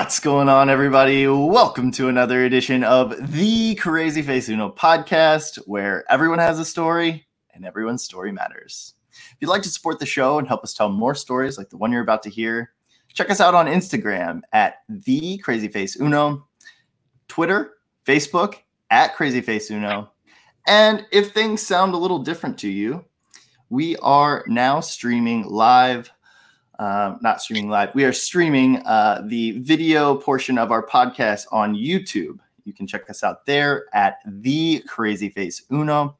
What's going on, everybody? Welcome to another edition of the Crazy Face Uno podcast, where everyone has a story and everyone's story matters. If you'd like to support the show and help us tell more stories like the one you're about to hear, check us out on Instagram at the Crazy Face Uno, Twitter, Facebook at Crazy Face Uno, and if things sound a little different to you, we are now streaming live um, not streaming live. We are streaming uh, the video portion of our podcast on YouTube. You can check us out there at the Crazy Face Uno.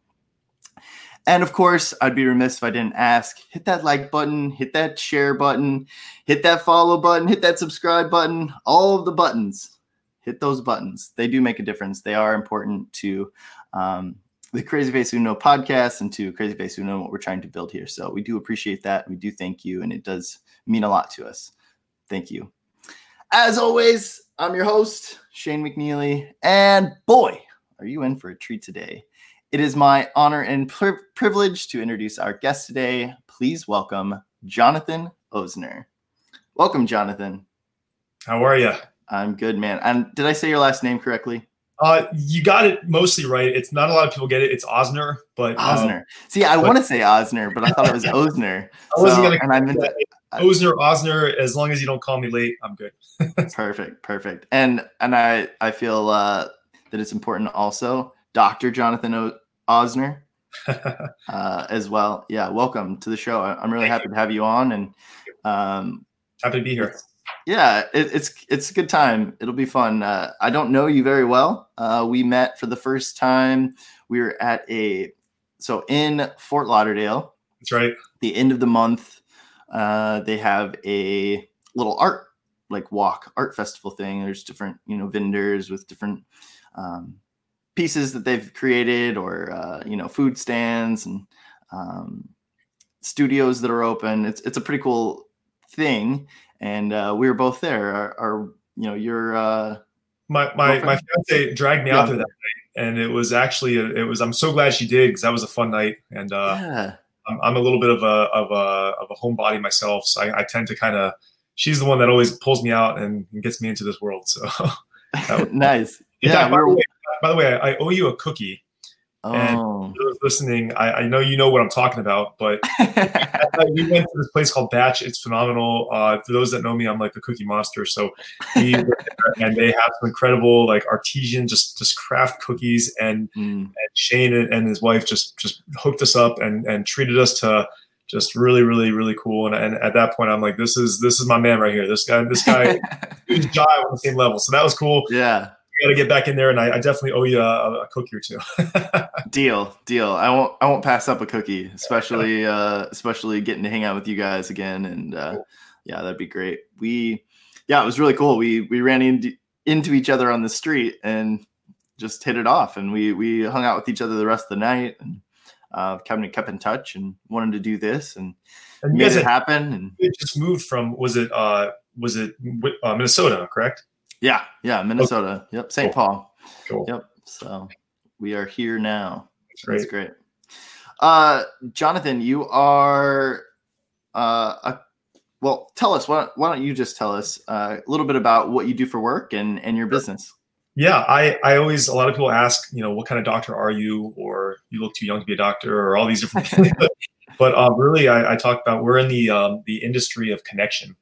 And of course, I'd be remiss if I didn't ask hit that like button, hit that share button, hit that follow button, hit that subscribe button, all of the buttons. Hit those buttons. They do make a difference. They are important to um, the Crazy Face Uno podcast and to Crazy Face Uno, what we're trying to build here. So we do appreciate that. We do thank you, and it does mean a lot to us. Thank you. As always, I'm your host, Shane McNeely, and boy, are you in for a treat today. It is my honor and pri- privilege to introduce our guest today. Please welcome Jonathan Ozner. Welcome, Jonathan. How are you? I'm good, man. And did I say your last name correctly? Uh, you got it mostly right. It's not a lot of people get it. It's Ozner, but Ozner. Um, See, I want to say Ozner, but I thought it was Ozner. I wasn't so, gonna. And I meant Ozner, Ozner. As long as you don't call me late, I'm good. perfect, perfect. And and I I feel uh, that it's important also, Doctor Jonathan o- Ozner, uh, as well. Yeah, welcome to the show. I'm really Thank happy you. to have you on, and um, happy to be here yeah, it, it's it's a good time. It'll be fun. Uh, I don't know you very well. Uh, we met for the first time. We were at a so in Fort Lauderdale. That's right. The end of the month, uh, they have a little art like walk art festival thing. There's different you know vendors with different um, pieces that they've created, or uh, you know food stands and um, studios that are open. It's it's a pretty cool thing and uh, we were both there. Our, our you know, your uh, my my my fiance dragged me yeah. out there that night, and it was actually a, it was. I'm so glad she did because that was a fun night, and uh, yeah. I'm, I'm a little bit of a of a of a homebody myself, so I, I tend to kind of. She's the one that always pulls me out and, and gets me into this world. So nice. yeah. Fact, by, the way, by the way, I owe you a cookie Oh. And those listening, I, I, know you know what I'm talking about, but we went to this place called Batch. It's phenomenal. Uh, for those that know me, I'm like the cookie monster. So, we, and they have some incredible like artesian, just just craft cookies. And, mm. and Shane and, and, his wife just just hooked us up and and treated us to just really really really cool. And, and at that point, I'm like, this is this is my man right here. This guy, this guy, is jive on the same level. So that was cool. Yeah got to get back in there, and I, I definitely owe you a, a cookie or two. deal, deal. I won't, I won't pass up a cookie, especially, uh, especially getting to hang out with you guys again. And uh, yeah, that'd be great. We, yeah, it was really cool. We we ran into into each other on the street and just hit it off, and we we hung out with each other the rest of the night, and uh, Kevin kept in touch and wanted to do this, and, and made it happen. And it just moved from was it uh was it uh, Minnesota, correct? Yeah, yeah, Minnesota. Okay. Yep, St. Cool. Paul. Cool. Yep. So we are here now. That's great. That's great. Uh, Jonathan, you are uh, a, well. Tell us why, why don't you just tell us uh, a little bit about what you do for work and and your business. Yeah, I I always a lot of people ask, you know, what kind of doctor are you, or you look too young to be a doctor, or all these different things. but um, really, I, I talk about we're in the um, the industry of connection.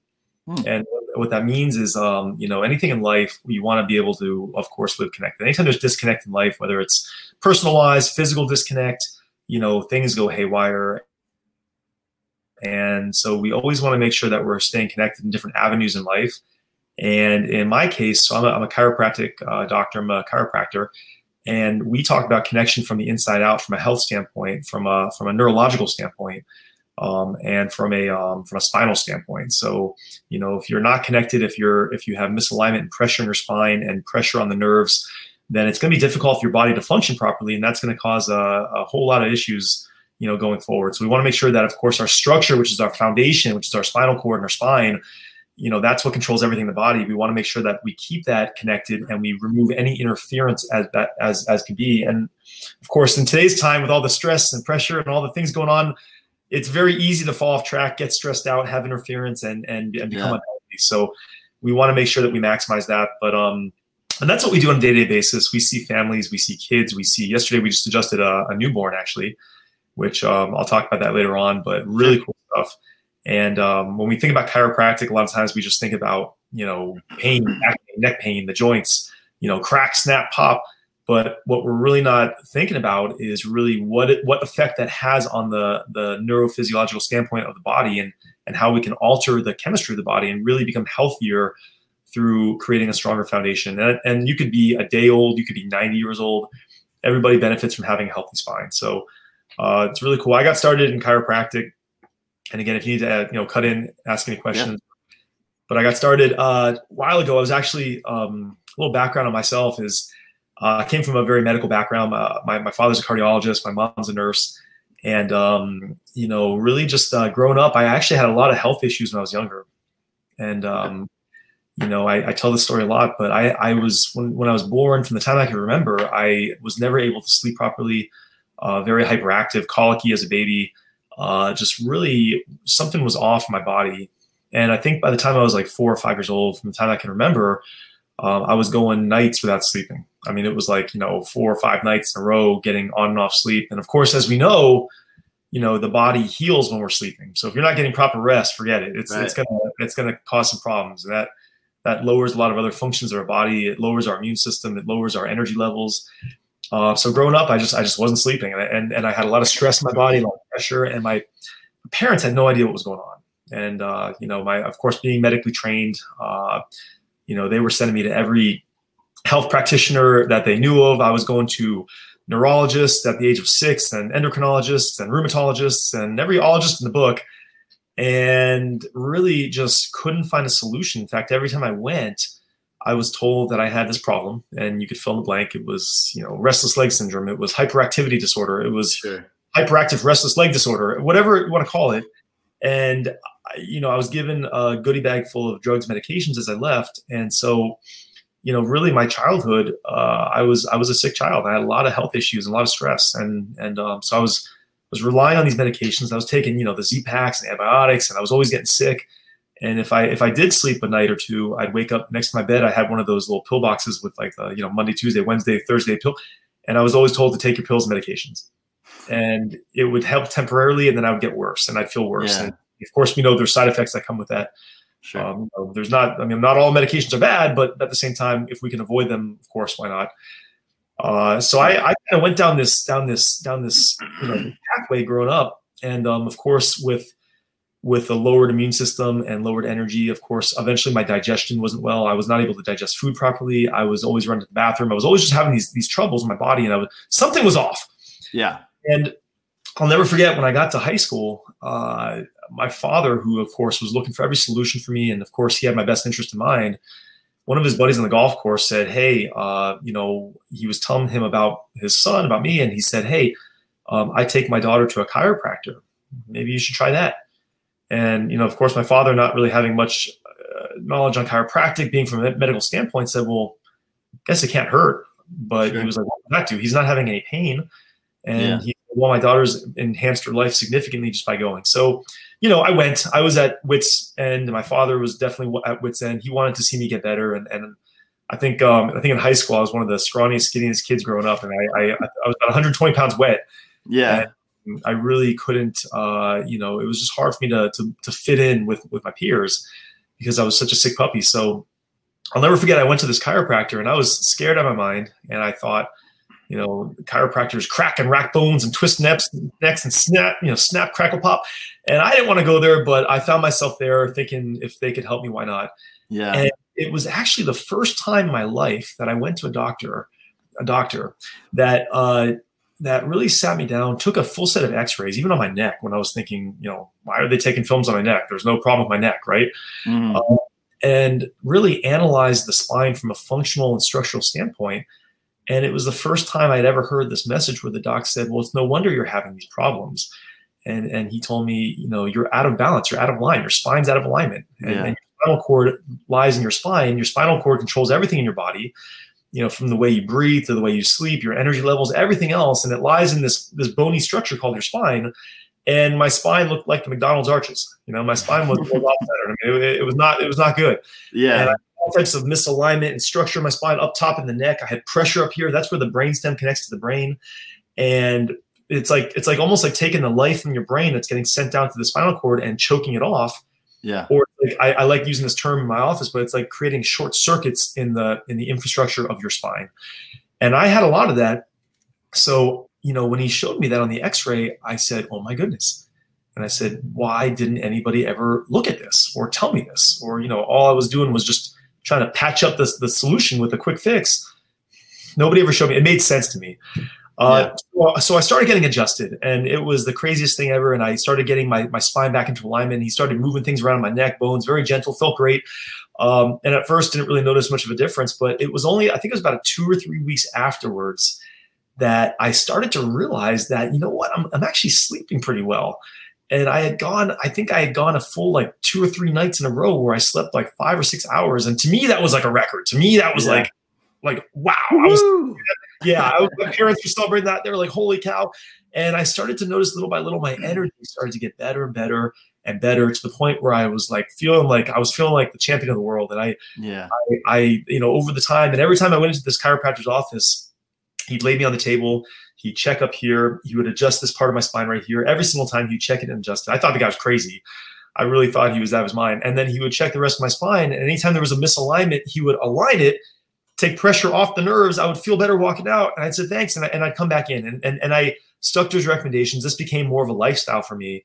Hmm. And what that means is, um, you know, anything in life, you want to be able to, of course, live connected. Anytime there's disconnect in life, whether it's personalized, physical disconnect, you know, things go haywire. And so we always want to make sure that we're staying connected in different avenues in life. And in my case, so I'm a, I'm a chiropractic uh, doctor, I'm a chiropractor, and we talk about connection from the inside out, from a health standpoint, from a from a neurological standpoint um, and from a um, from a spinal standpoint. So, you know, if you're not connected, if you're if you have misalignment and pressure in your spine and pressure on the nerves, then it's going to be difficult for your body to function properly, and that's going to cause a, a whole lot of issues, you know, going forward. So we want to make sure that, of course, our structure, which is our foundation, which is our spinal cord and our spine, you know that's what controls everything in the body we want to make sure that we keep that connected and we remove any interference as that as as can be and of course in today's time with all the stress and pressure and all the things going on it's very easy to fall off track, get stressed out, have interference, and and, and become yeah. unhealthy. So, we want to make sure that we maximize that. But um, and that's what we do on a day-to-day basis. We see families, we see kids, we see. Yesterday we just adjusted a, a newborn actually, which um, I'll talk about that later on. But really cool stuff. And um, when we think about chiropractic, a lot of times we just think about you know pain, neck pain, the joints, you know, crack, snap, pop. But what we're really not thinking about is really what it, what effect that has on the the neurophysiological standpoint of the body and and how we can alter the chemistry of the body and really become healthier through creating a stronger foundation. And, and you could be a day old, you could be 90 years old. Everybody benefits from having a healthy spine. So uh, it's really cool. I got started in chiropractic, and again, if you need to add, you know cut in, ask any questions. Yeah. But I got started uh, a while ago. I was actually um, a little background on myself is I came from a very medical background. Uh, my, my father's a cardiologist, my mom's a nurse. And, um, you know, really just uh, growing up, I actually had a lot of health issues when I was younger. And, um, you know, I, I, tell this story a lot, but I, I was, when, when I was born, from the time I can remember, I was never able to sleep properly, uh, very hyperactive, colicky as a baby. Uh, just really something was off my body. And I think by the time I was like four or five years old, from the time I can remember, um, I was going nights without sleeping. I mean, it was like, you know, four or five nights in a row getting on and off sleep. And of course, as we know, you know, the body heals when we're sleeping. So if you're not getting proper rest, forget it. It's, right. it's gonna, it's gonna cause some problems. And that, that lowers a lot of other functions of our body. It lowers our immune system. It lowers our energy levels. Uh, so growing up, I just, I just wasn't sleeping and, and, and I had a lot of stress in my body, a lot of pressure and my parents had no idea what was going on. And, uh, you know, my, of course, being medically trained, uh, you know, they were sending me to every health practitioner that they knew of. I was going to neurologists at the age of six and endocrinologists and rheumatologists and every ologist in the book and really just couldn't find a solution. In fact, every time I went, I was told that I had this problem and you could fill in the blank. It was, you know, restless leg syndrome. It was hyperactivity disorder. It was sure. hyperactive restless leg disorder, whatever you want to call it. And, you know, I was given a goodie bag full of drugs, medications as I left. And so you know, really my childhood, uh, I was I was a sick child. I had a lot of health issues and a lot of stress, and and um, so I was was relying on these medications. I was taking you know the Z packs and antibiotics, and I was always getting sick. And if I if I did sleep a night or two, I'd wake up next to my bed. I had one of those little pill boxes with like the, you know Monday, Tuesday, Wednesday, Thursday pill, and I was always told to take your pills and medications, and it would help temporarily, and then I would get worse, and I'd feel worse. Yeah. And of course, we know there's side effects that come with that. Sure. Um, you know, there's not, I mean, not all medications are bad, but at the same time, if we can avoid them, of course, why not? Uh, so I, I kind of went down this, down this, down this you know, pathway growing up, and um, of course, with with a lowered immune system and lowered energy, of course, eventually my digestion wasn't well. I was not able to digest food properly. I was always running to the bathroom. I was always just having these these troubles in my body, and I was something was off. Yeah. And I'll never forget when I got to high school. Uh, my father, who of course was looking for every solution for me, and of course he had my best interest in mind. One of his buddies on the golf course said, "Hey, uh, you know," he was telling him about his son, about me, and he said, "Hey, um, I take my daughter to a chiropractor. Maybe you should try that." And you know, of course, my father, not really having much uh, knowledge on chiropractic, being from a medical standpoint, said, "Well, I guess it can't hurt." But sure. he was like, "What does that do? He's not having any pain." And yeah. he, well, my daughter's enhanced her life significantly just by going. So you know, I went. I was at wits end. My father was definitely at wits end. He wanted to see me get better, and and I think um, I think in high school I was one of the scrawniest, skinniest kids growing up, and I I, I was about 120 pounds wet. Yeah. I really couldn't, uh, you know, it was just hard for me to, to, to fit in with, with my peers because I was such a sick puppy. So I'll never forget. I went to this chiropractor and I was scared out of my mind. And I thought, you know, chiropractors crack and rack bones and twist necks, necks and snap, you know, snap, crackle, pop. And I didn't want to go there, but I found myself there thinking if they could help me, why not? Yeah. And it was actually the first time in my life that I went to a doctor, a doctor that uh, that really sat me down, took a full set of X-rays, even on my neck. When I was thinking, you know, why are they taking films on my neck? There's no problem with my neck, right? Mm. Uh, and really analyzed the spine from a functional and structural standpoint and it was the first time I'd ever heard this message where the doc said, Well, it's no wonder you're having these problems. And, and he told me, you know, you're out of balance, you're out of line, your spine's out of alignment. And, yeah. and your spinal cord lies in your spine. Your spinal cord controls everything in your body, you know, from the way you breathe to the way you sleep, your energy levels, everything else. And it lies in this, this bony structure called your spine. and my spine looked like the McDonald's arches. You know, my spine was a lot better. I mean, it, it, was not it was not good. Yeah. All types of misalignment and structure in my spine up top in the neck. I had pressure up here. That's where the brainstem connects to the brain, and it's like it's like almost like taking the life from your brain that's getting sent down to the spinal cord and choking it off. Yeah. Or like I, I like using this term in my office, but it's like creating short circuits in the in the infrastructure of your spine. And I had a lot of that. So, you know, when he showed me that on the x-ray, I said, "Oh my goodness." And I said, "Why didn't anybody ever look at this or tell me this?" Or, you know, all I was doing was just trying to patch up this the solution with a quick fix. Nobody ever showed me. It made sense to me. Uh, yeah. so, so, I started getting adjusted, and it was the craziest thing ever. And I started getting my, my spine back into alignment. He started moving things around my neck, bones, very gentle, felt great. Um, and at first, didn't really notice much of a difference. But it was only, I think it was about a two or three weeks afterwards that I started to realize that, you know what, I'm, I'm actually sleeping pretty well. And I had gone, I think I had gone a full like two or three nights in a row where I slept like five or six hours. And to me, that was like a record. To me, that was yeah. like, like, wow. I was, yeah, I, my parents were celebrating that. They were like, holy cow. And I started to notice little by little, my mm. energy started to get better and better and better to the point where I was like feeling like I was feeling like the champion of the world. And I, yeah, I, I, you know, over the time, and every time I went into this chiropractor's office, he'd lay me on the table, he'd check up here, he would adjust this part of my spine right here. Every single time he'd check it and adjust it. I thought the guy was crazy. I really thought he was out of his mind. And then he would check the rest of my spine. And anytime there was a misalignment, he would align it take pressure off the nerves, I would feel better walking out. And I'd say thanks, and, I, and I'd come back in. And, and, and I stuck to his recommendations. This became more of a lifestyle for me.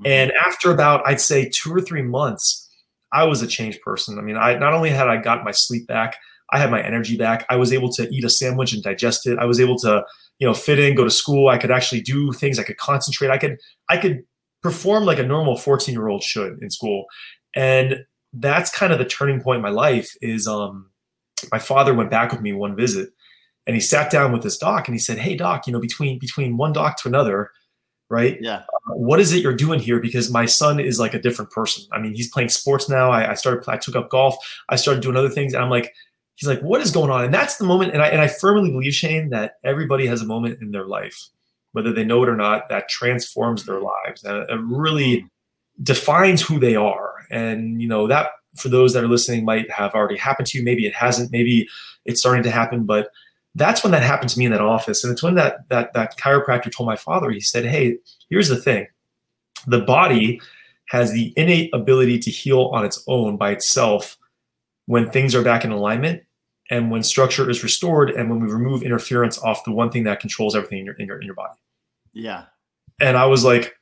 Mm-hmm. And after about, I'd say two or three months, I was a changed person. I mean, I not only had I got my sleep back, I had my energy back. I was able to eat a sandwich and digest it. I was able to, you know, fit in, go to school. I could actually do things. I could concentrate. I could, I could perform like a normal 14 year old should in school. And that's kind of the turning point in my life is, um, my father went back with me one visit and he sat down with this doc and he said, Hey doc, you know, between, between one doc to another, right? Yeah. Uh, what is it you're doing here? Because my son is like a different person. I mean, he's playing sports now. I, I started, I took up golf. I started doing other things. And I'm like, he's like, what is going on? And that's the moment. And I, and I firmly believe Shane that everybody has a moment in their life, whether they know it or not, that transforms their lives and it really hmm. defines who they are. And, you know, that for those that are listening might have already happened to you. Maybe it hasn't. Maybe it's starting to happen. But that's when that happened to me in that office. And it's when that that that chiropractor told my father, he said, Hey, here's the thing. The body has the innate ability to heal on its own by itself when things are back in alignment and when structure is restored and when we remove interference off the one thing that controls everything in your in your, in your body. Yeah. And I was like,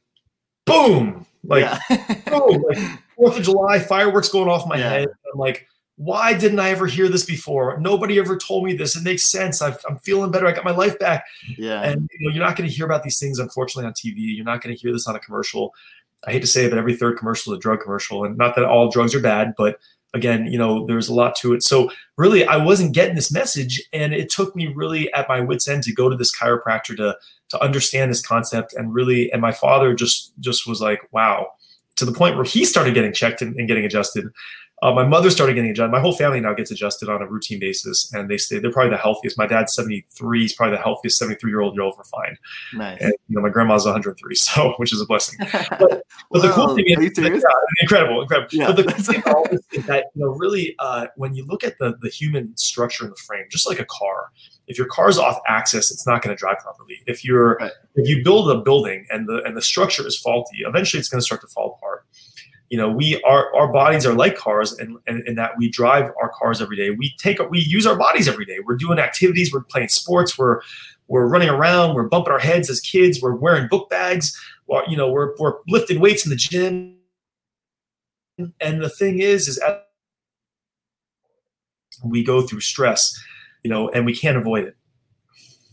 boom, like, yeah. boom, like Fourth of July, fireworks going off my Yeah. head. I'm like, why didn't I ever hear this before? Nobody ever told me this. It makes sense. i am feeling better. I got my life back. Yeah. And you know, you're not going to hear about these things, unfortunately, on TV. You're not going to hear this on a commercial. I hate to say it, but every third commercial is a drug commercial. And not that all drugs are bad, but again, you know, there's a lot to it. So really, I wasn't getting this message, and it took me really at my wits' end to go to this chiropractor to to understand this concept. And really, and my father just just was like, wow, to the point where he started getting checked and, and getting adjusted. Uh, my mother started getting adjusted. My whole family now gets adjusted on a routine basis, and they stay. They're probably the healthiest. My dad's seventy three. He's probably the healthiest seventy three year old you'll ever find. nice. And you know, my grandma's one hundred three, so which is a blessing. But, but the cool thing is, serious? yeah, incredible, incredible. Yeah. But the cool thing about is that you know, really, uh, when you look at the the human structure in the frame, just like a car, if your car's off axis, it's not going to drive properly. If you're Right. if you build a building and the and the structure is faulty, eventually it's going to start to fall apart. You know, we our our bodies are like cars, and in, in that we drive our cars every day. We take we use our bodies every day. We're doing activities. We're playing sports. We're we're running around. We're bumping our heads as kids. We're wearing book bags. Well, you know, we're we're lifting weights in the gym. And the thing is, is we go through stress, you know, and we can't avoid it.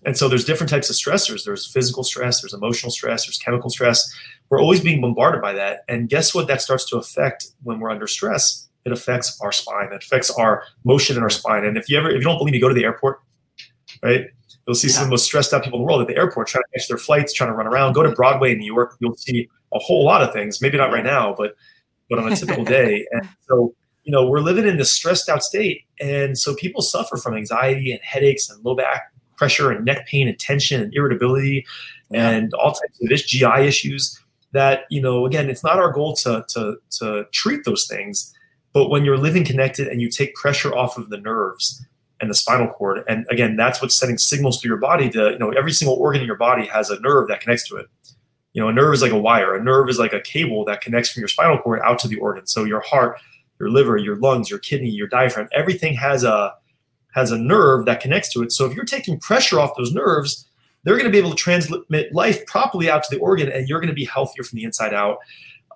And so there's different types of stressors. There's physical stress, there's emotional stress, there's chemical stress. We're always being bombarded by that. And guess what that starts to affect when we're under stress? It affects our spine. It affects our motion in our spine. And if you ever if you don't believe me, go to the airport, right? You'll see some of the most stressed out people in the world at the airport trying to catch their flights, trying to run around. Go to mm-hmm. Broadway in New York, you'll see a whole lot of things. Maybe not right now, but but on a typical day. And so, you know, we're living in this stressed out state. And so people suffer from anxiety and headaches and low back pressure and neck pain and tension and irritability Yeah. and all types of GI issues. that you know again it's not our goal to to to treat those things but when you're living connected and you take pressure off of the nerves and the spinal cord and again that's what's sending signals through your body to you know every single organ in your body has a nerve that connects to it you know a nerve is like a wire a nerve is like a cable that connects from your spinal cord out to the organ so your heart your liver your lungs your kidney your diaphragm everything has a has a nerve that connects to it so if you're taking pressure off those nerves they're going to be able to transmit life properly out to the organ and you're going to be healthier from the inside out.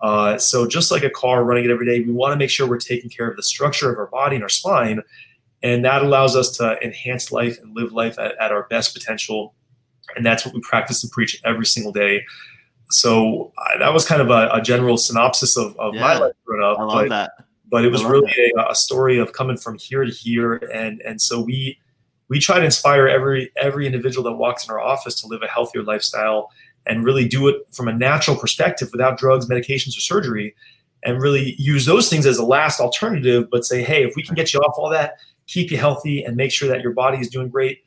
Uh, so just like a car running it every day, we want to make sure we're taking care of the structure of our body and our spine. And that allows us to enhance life and live life at, at our best potential. And that's what we practice and preach every single day. So uh, that was kind of a, a general synopsis of, of yeah, my life growing up. I love but, that. But it was really a, a story of coming from here to here. And, and so we, we try to inspire every every individual that walks in our office to live a healthier lifestyle and really do it from a natural perspective without drugs, medications, or surgery, and really use those things as a last alternative. But say, hey, if we can get you off all that, keep you healthy, and make sure that your body is doing great,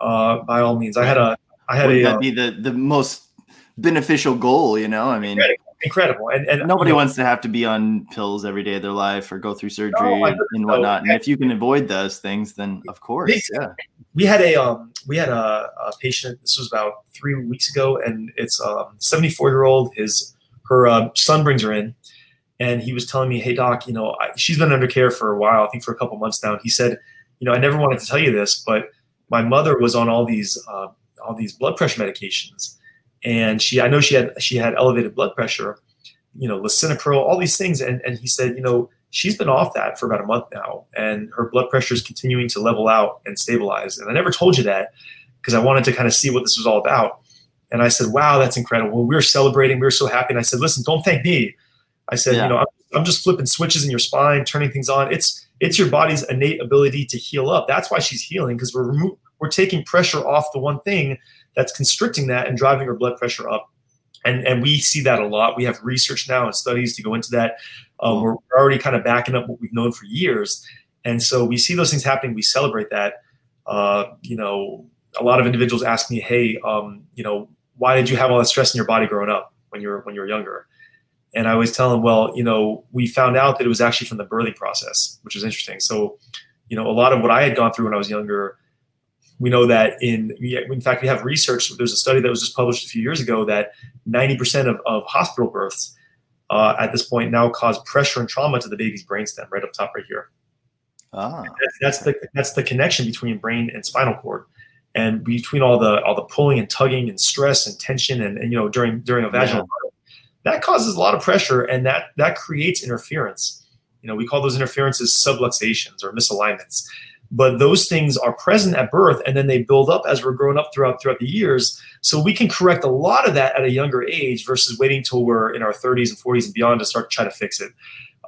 uh, by all means. I had a I had Wouldn't a that be the the most beneficial goal. You know, I mean, incredible. And, and nobody you know, wants to have to be on pills every day of their life or go through surgery no, and, whatnot. And if you can avoid those things, then of course, yeah. We had a um, we had a, a, patient. This was about three weeks ago, and it's um, 74 year old. His her uh, son brings her in, and he was telling me, "Hey doc, you know, I, she's been under care for a while. I think for a couple months now." And he said, "You know, I never wanted to tell you this, but my mother was on all these uh, all these blood pressure medications." And she I know she had she had elevated blood pressure, you know, lisinopril, all these things, and and he said, you know, she's been off that for about a month now, and her blood pressure is continuing to level out and stabilize. And I never told you that because I wanted to kind of see what this was all about. And I said, wow, that's incredible. we were celebrating, we were so happy. And I said, listen, don't thank me. I said, yeah. you know, I'm, I'm just flipping switches in your spine, turning things on. It's it's your body's innate ability to heal up. That's why she's healing because we're remo- we're taking pressure off the one thing that's constricting that and driving our blood pressure up. And, and we see that a lot. We have research now and studies to go into that. Um, we're already kind of backing up what we've known for years. And so we see those things happening. We celebrate that. Uh, you know, a lot of individuals ask me, "Hey, um, you know, why did you have all that stress in your body growing up when you were when you were younger?" And I always tell them, "Well, you know, we found out that it was actually from the birthing process, which is interesting." So, you know, a lot of what I had gone through when I was younger we know that in in fact we have research there's a study that was just published a few years ago that 90% of, of hospital births uh, at this point now cause pressure and trauma to the baby's brainstem right up top right here. Ah, that's, that's the that's the connection between brain and spinal cord. And between all the all the pulling and tugging and stress and tension and, and you know during during a vaginal yeah. birth that causes a lot of pressure and that that creates interference. You know we call those interferences subluxations or misalignments but those things are present at birth and then they build up as we're growing up throughout throughout the years. So we can correct a lot of that at a younger age versus waiting till we're in our 30s and 40s and beyond to start trying to fix it.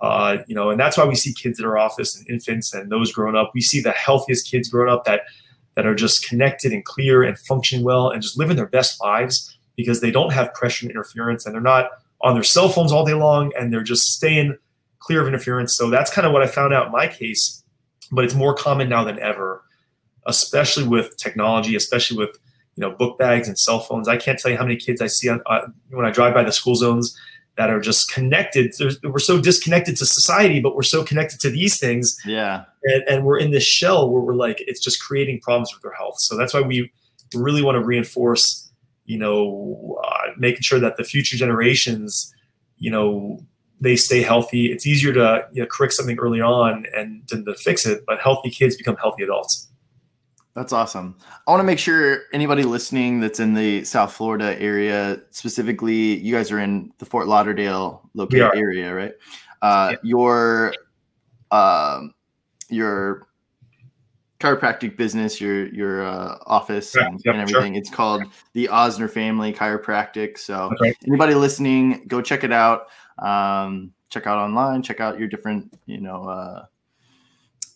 Uh, you know and that's why we see kids in our office and infants and those growing up. We see the healthiest kids growing up that that are just connected and clear and functioning well and just living their best lives because they don't have pressure and interference and they're not on their cell phones all day long and they're just staying clear of interference. So that's kind of what i found out in my case but it's more common now than ever, especially with technology, especially with you know book bags and cell phones. I can't tell you how many kids I see on, uh, when I drive by the school zones that are just connected. There's, we're so disconnected to society, but we're so connected to these things. Yeah, and, and we're in this shell where we're like it's just creating problems with their health. So that's why we really want to reinforce, you know, uh, making sure that the future generations, you know, they stay healthy. It's easier to you know, correct something early on and to, to fix it, but healthy kids become healthy adults. That's awesome. I want to make sure anybody listening that's in the South Florida area, specifically, you guys are in the Fort Lauderdale located area, right? Uh, yeah. Your um, your chiropractic business, your your uh, office yeah, and, yep, and, everything. Sure. It's called the Ozner Family Chiropractic. So okay. anybody listening, go check it out. Um, check out online. Check out your different, you know, uh,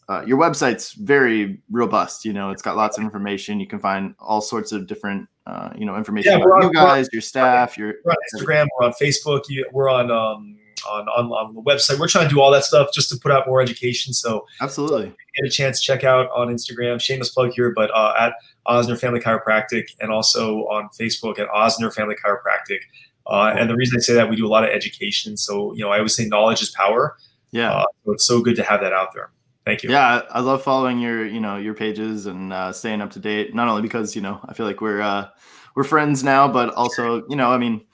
uh, your website's very robust. You know, it's got lots of information. You can find all sorts of different, uh, you know, information yeah, about on, you guys, your staff, your we're on Instagram, we're on Facebook, you, we're on, um, on, on on the website. We're trying to do all that stuff just to put out more education. So absolutely, get a chance, to check out on Instagram. Shameless plug here, but uh, at Ozner Family Chiropractic, and also on Facebook at Ozner Family Chiropractic. Uh, and the reason I say that, we do a lot of education. So, you know, I always say knowledge is power. Yeah. Uh, so it's so good to have that out there. Thank you. Yeah, I love following your, you know, your pages and uh, staying up to date. Not only because you know I feel like we're uh, we're friends now, but also you know, I mean,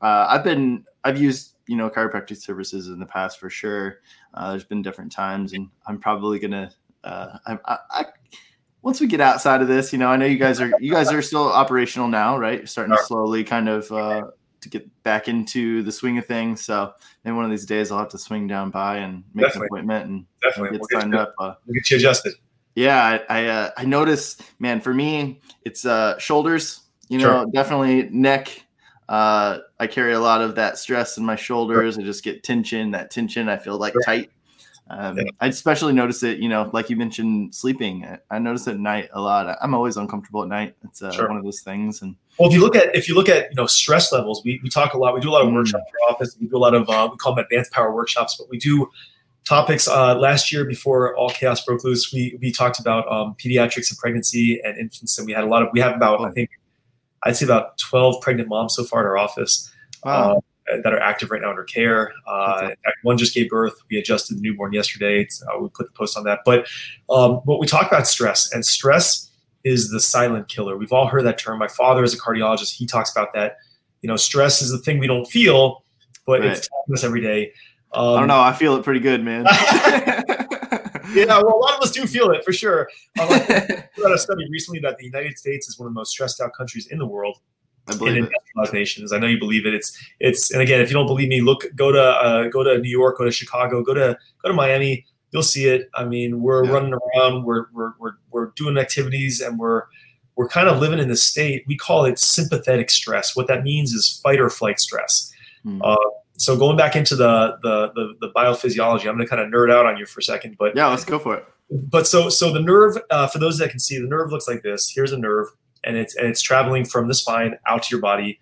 uh, I've been I've used you know chiropractic services in the past for sure. Uh, there's been different times, and I'm probably gonna. Uh, I, I, I, once we get outside of this, you know, I know you guys are you guys are still operational now, right? You're starting to slowly kind of uh, to get back into the swing of things. So maybe one of these days I'll have to swing down by and make Definitely. an appointment and Definitely. get We'll get signed you- up. Uh, We'll get you adjusted. yeah, I I, uh, I notice, man. For me, it's uh, shoulders. You know, Sure. definitely neck. Uh, I carry a lot of that stress in my shoulders. I just get tension. That tension, I feel like Sure. tight. Um, Yeah. I especially notice it. You know, like you mentioned, sleeping. I, I notice it at night a lot. I'm always uncomfortable at night. It's uh, Sure. one of those things. And Well, if you look at if you look at you know stress levels, we, we talk a lot. We do a lot of Mm. workshops in our office. We do a lot of uh, we call them advanced power workshops, but we do topics. Uh, last year, before all chaos broke loose, we we talked about um, pediatrics and pregnancy and infants, and we had a lot of we have about I think I'd say about twelve pregnant moms so far in our office. wow, uh, that are active right now under care. Uh, fact, one just gave birth. We adjusted the newborn yesterday. Uh, we put the post on that. But um, what we talk about stress, and stress is the silent killer. We've all heard that term. My father is a cardiologist. He talks about that. You know, stress is the thing we don't feel, but Right. it's us every day. Um, I don't know. I feel it pretty good, man. Yeah, well, a lot of us do feel it for sure. Um, I read a study recently that the United States is one of the most stressed out countries in the world. I in believe it. industrialized nations. I know you believe it. It's it's and again, if you don't believe me, look go to uh, go to New York, go to Chicago, go to go to Miami. You'll see it. I mean, we're Yeah. running around, we're, we're we're we're doing activities, and we're we're kind of living in the state. We call it sympathetic stress. What that means is fight or flight stress. Hmm. Uh, so going back into the the the, the biophysiology, I'm going to kind of nerd out on you for a second, but Yeah, let's go for it. but so so the nerve uh, for those that can see the nerve looks like this here's a nerve and it's and it's traveling from the spine out to your body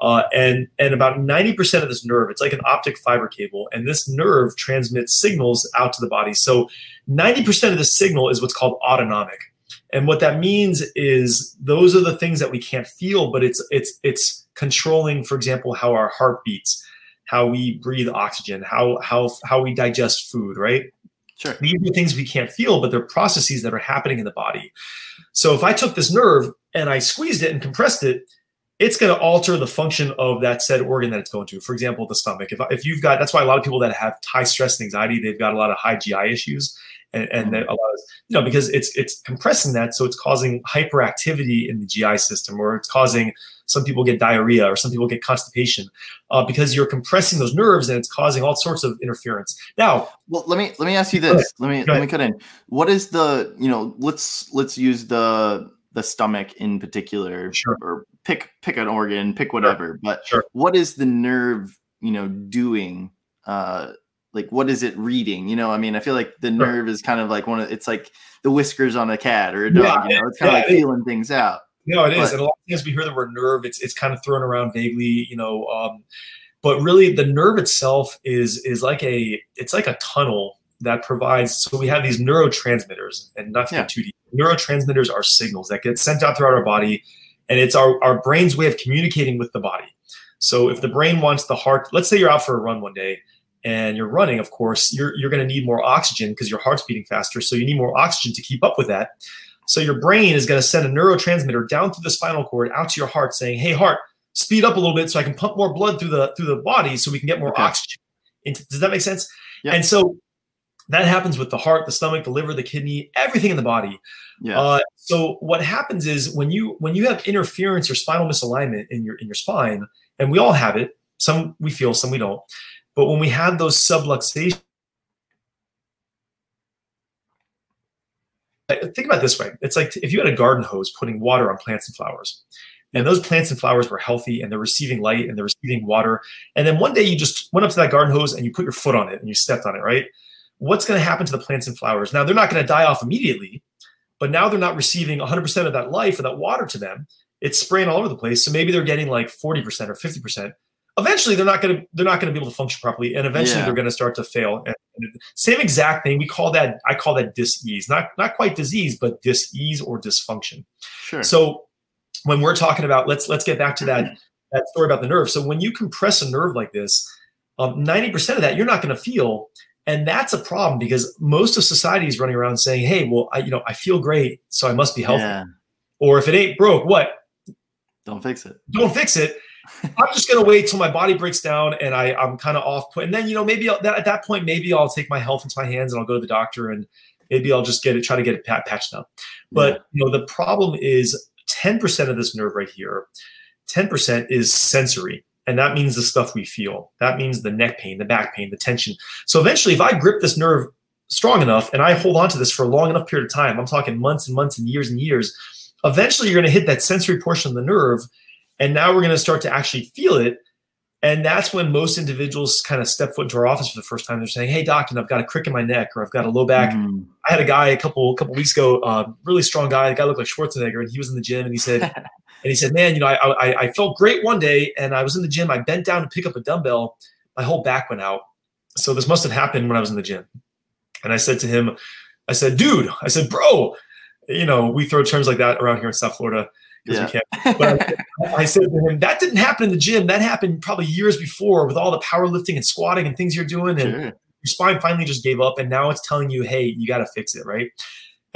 uh, and and about 90% of this nerve it's like an optic fiber cable and this nerve transmits signals out to the body so 90% of the signal is what's called autonomic and what that means is those are the things that we can't feel but it's it's it's controlling for example how our heart beats how we breathe oxygen how how how we digest food right Sure. these are things we can't feel, but they're processes that are happening in the body. So if I took this nerve and I squeezed it and compressed it, it's going to alter the function of that said organ that it's going to. For example, the stomach. If, if you've got, that's why a lot of people that have high stress and anxiety, they've got a lot of high GI issues, and and that a lot of you know because it's it's compressing that, so it's causing hyperactivity in the GI system, or it's causing some people get diarrhea, or some people get constipation, uh, because you're compressing those nerves and it's causing all sorts of interference. Now, Well, let me let me ask you this. Let me let me cut in. What is the you know? Let's let's use the the stomach in particular, Sure. or pick pick an organ, pick whatever. But Sure. what is the nerve you know doing? Uh, like what is it reading? You know, I mean, I feel like the Sure. nerve is kind of like one of it's like the whiskers on a cat or a dog. Yeah, you know, it's kind of like it is. feeling things out. No, it is. But- and a lot of times we hear the word nerve, it's it's kind of thrown around vaguely, you know. Um, but really, the nerve itself is is like a it's like a tunnel that provides. So we have these neurotransmitters, and not to Yeah. get too deep. Neurotransmitters are signals that get sent out throughout our body, and it's our our brain's way of communicating with the body. So if the brain wants the heart, let's say you're out for a run one day and you're running, of course, you're you're going to need more oxygen because your heart's beating faster. So you need more oxygen to keep up with that. So your brain is going to send a neurotransmitter down through the spinal cord out to your heart, saying, "Hey, heart, speed up a little bit so I can pump more blood through the through the body, so we can get more Okay. oxygen." Into, does that make sense? Yeah. And so that happens with the heart, the stomach, the liver, the kidney, everything in the body. Yeah. Uh, so what happens is when you when you have interference or spinal misalignment in your in your spine, and we all have it. Some we feel, some we don't. But when we have those subluxations, think about it this way: it's like if you had a garden hose putting water on plants and flowers, and those plants and flowers were healthy and they're receiving light and they're receiving water, and then one day you just went up to that garden hose and you put your foot on it and you stepped on it, right? What's going to happen to the plants and flowers? Now they're not going to die off immediately, but now they're not receiving 100% of that life or that water to them. It's spraying all over the place, so maybe they're getting like 40% or 50%. Eventually, they're not going to they're not going to be able to function properly, and eventually Yeah. they're going to start to fail. And, and same exact thing. We call that I call that dis-ease, not not quite disease, but dis-ease or dysfunction. Sure. So when we're talking about let's let's get back to that that story about the nerve. So when you compress a nerve like this, um, 90% of that you're not going to feel. And that's a problem because most of society is running around saying, "Hey, well, I, you know, I feel great, so I must be healthy." Yeah. Or if it ain't broke, what? Don't fix it. Don't fix it. I'm just gonna wait till my body breaks down and I I'm kind of off point. And then you know maybe I'll, that, at that point maybe I'll take my health into my hands and I'll go to the doctor and maybe I'll just get it try to get it patched up. But yeah. you know the problem is 10% of this nerve right here, 10% is sensory. And that means the stuff we feel. That means the neck pain, the back pain, the tension. So eventually, if I grip this nerve strong enough and I hold on to this for a long enough period of time, I'm talking months and months and years and years, eventually you're going to hit that sensory portion of the nerve and now we're going to start to actually feel it. And that's when most individuals kind of step foot into our office for the first time. They're saying, "Hey, doc, and I've got a crick in my neck, or I've got a low back." Mm. I had a guy a couple couple weeks ago, uh, really strong guy. The guy looked like Schwarzenegger, and he was in the gym, and he said, and he said, "Man, you know, I, I I felt great one day, and I was in the gym. I bent down to pick up a dumbbell, my whole back went out. So this must have happened when I was in the gym." And I said to him, "I said, dude, I said, bro, you know, we throw terms like that around here in South Florida." because yeah. we can't. But I, I, said to him, that didn't happen in the gym. That happened probably years before with all the powerlifting and squatting and things you're doing. And sure. your spine finally just gave up. And now it's telling you, hey, you got to fix it, right?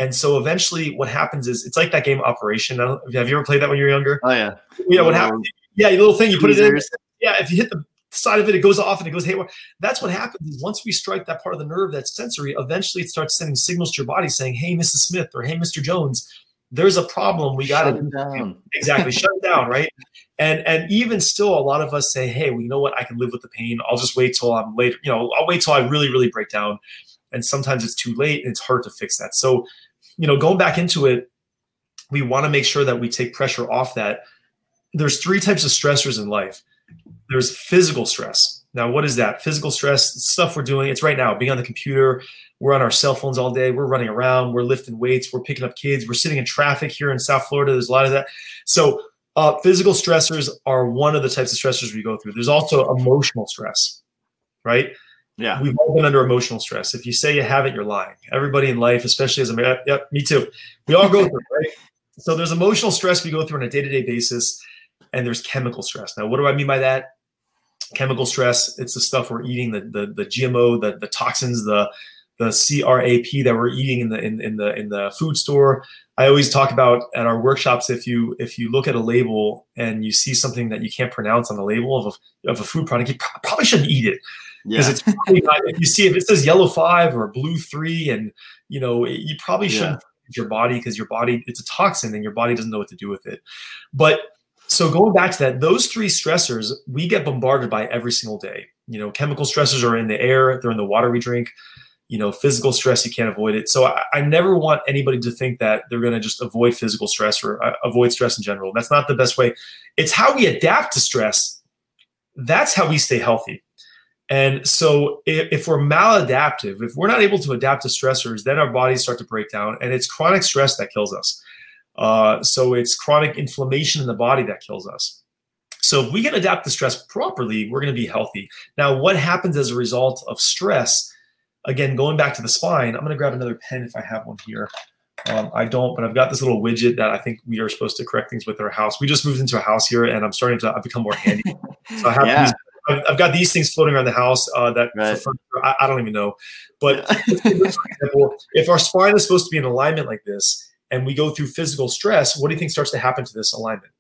And so eventually what happens is it's like that game Operation. Have you ever played that when you were younger? Oh, yeah. Yeah, what happens? Yeah, little thing, you put it in. Yeah, if you hit the side of it, it goes off and it goes haywire. That's what happens is once we strike that part of the nerve that's sensory, eventually it starts sending signals to your body saying, hey, Mrs. Smith or hey, Mr. Jones, there's a problem. We got to down. exactly shut it down, right? And and even still, a lot of us say, hey, well, you know what? I can live with the pain. I'll just wait till I'm later. You know, I'll wait till I really, really break down. And sometimes it's too late, and it's hard to fix that. So, you know, going back into it, we want to make sure that we take pressure off that. There's three types of stressors in life. There's physical stress now, what is that? Physical stress, stuff we're doing. It's right now, being on the computer. We're on our cell phones all day. We're running around. We're lifting weights. We're picking up kids. We're sitting in traffic here in South Florida. There's a lot of that. So, uh, physical stressors are one of the types of stressors we go through. There's also emotional stress, right? Yeah. We've all been under emotional stress. If you say you haven't, you're lying. Everybody in life, especially as a yep, yep me too. We all go through, right? So there's emotional stress we go through on a day-to-day basis, and there's chemical stress. Now, what do I mean by that? chemical stress. It's the stuff we're eating, the the, the GMO, the, the toxins, the the CRAP that we're eating in the in, in the in the food store. I always talk about at our workshops if you if you look at a label and you see something that you can't pronounce on the label of a, of a food product, you probably shouldn't eat it because yeah. it's probably not. If you see if it says yellow five or blue three, and you know you probably shouldn't yeah. your body because your body it's a toxin and your body doesn't know what to do with it. But so going back to that, those three stressors we get bombarded by every single day. You know, chemical stressors are in the air, they're in the water we drink. You know, physical stress you can't avoid it. So I, I never want anybody to think that they're going to just avoid physical stress or uh, avoid stress in general. That's not the best way. It's how we adapt to stress. That's how we stay healthy. And so if, if we're maladaptive, if we're not able to adapt to stressors, then our bodies start to break down, and it's chronic stress that kills us. Uh, so it's chronic inflammation in the body that kills us. So if we can adapt to stress properly, we're going to be healthy. Now, what happens as a result of stress? Again, going back to the spine, I'm going to grab another pen if I have one here. Um, I don't, but I've got this little widget that I think we are supposed to correct things with our house. We just moved into a house here, and I'm starting to I've become more handy. so I have yeah. these, I've, I've, got these things floating around the house uh, that right. for, I, I, don't even know. But example, if our spine is supposed to be in alignment like this, and we go through physical stress, what do you think starts to happen to this alignment?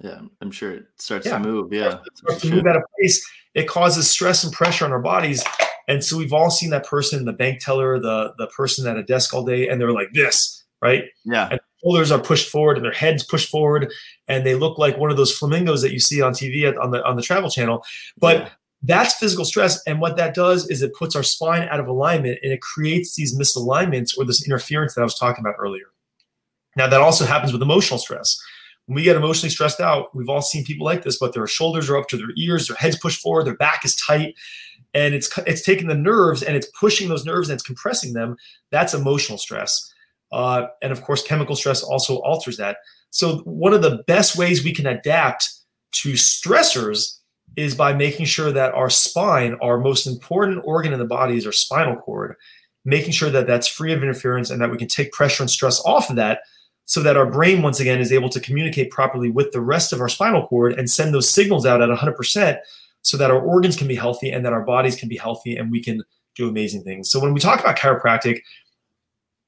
Yeah, I'm sure it starts yeah. to move. Yeah, it starts to move out of place. It causes stress and pressure on our bodies. And so we've all seen that person, the bank teller, the the person at a desk all day, and they're like this, right? Yeah. And shoulders are pushed forward and their heads pushed forward, and they look like one of those flamingos that you see on TV at, on the on the Travel Channel. But yeah. that's physical stress, and what that does is it puts our spine out of alignment, and it creates these misalignments or this interference that I was talking about earlier. Now, that also happens with emotional stress. When we get emotionally stressed out, we've all seen people like this, but their shoulders are up to their ears, their heads pushed forward, their back is tight, and it's it's taking the nerves and it's pushing those nerves and it's compressing them. That's emotional stress. Uh, and of course, chemical stress also alters that. So, one of the best ways we can adapt to stressors is by making sure that our spine, our most important organ in the body, is our spinal cord, making sure that that's free of interference and that we can take pressure and stress off of that so that our brain once again is able to communicate properly with the rest of our spinal cord and send those signals out at 100% so that our organs can be healthy and that our bodies can be healthy and we can do amazing things. So when we talk about chiropractic,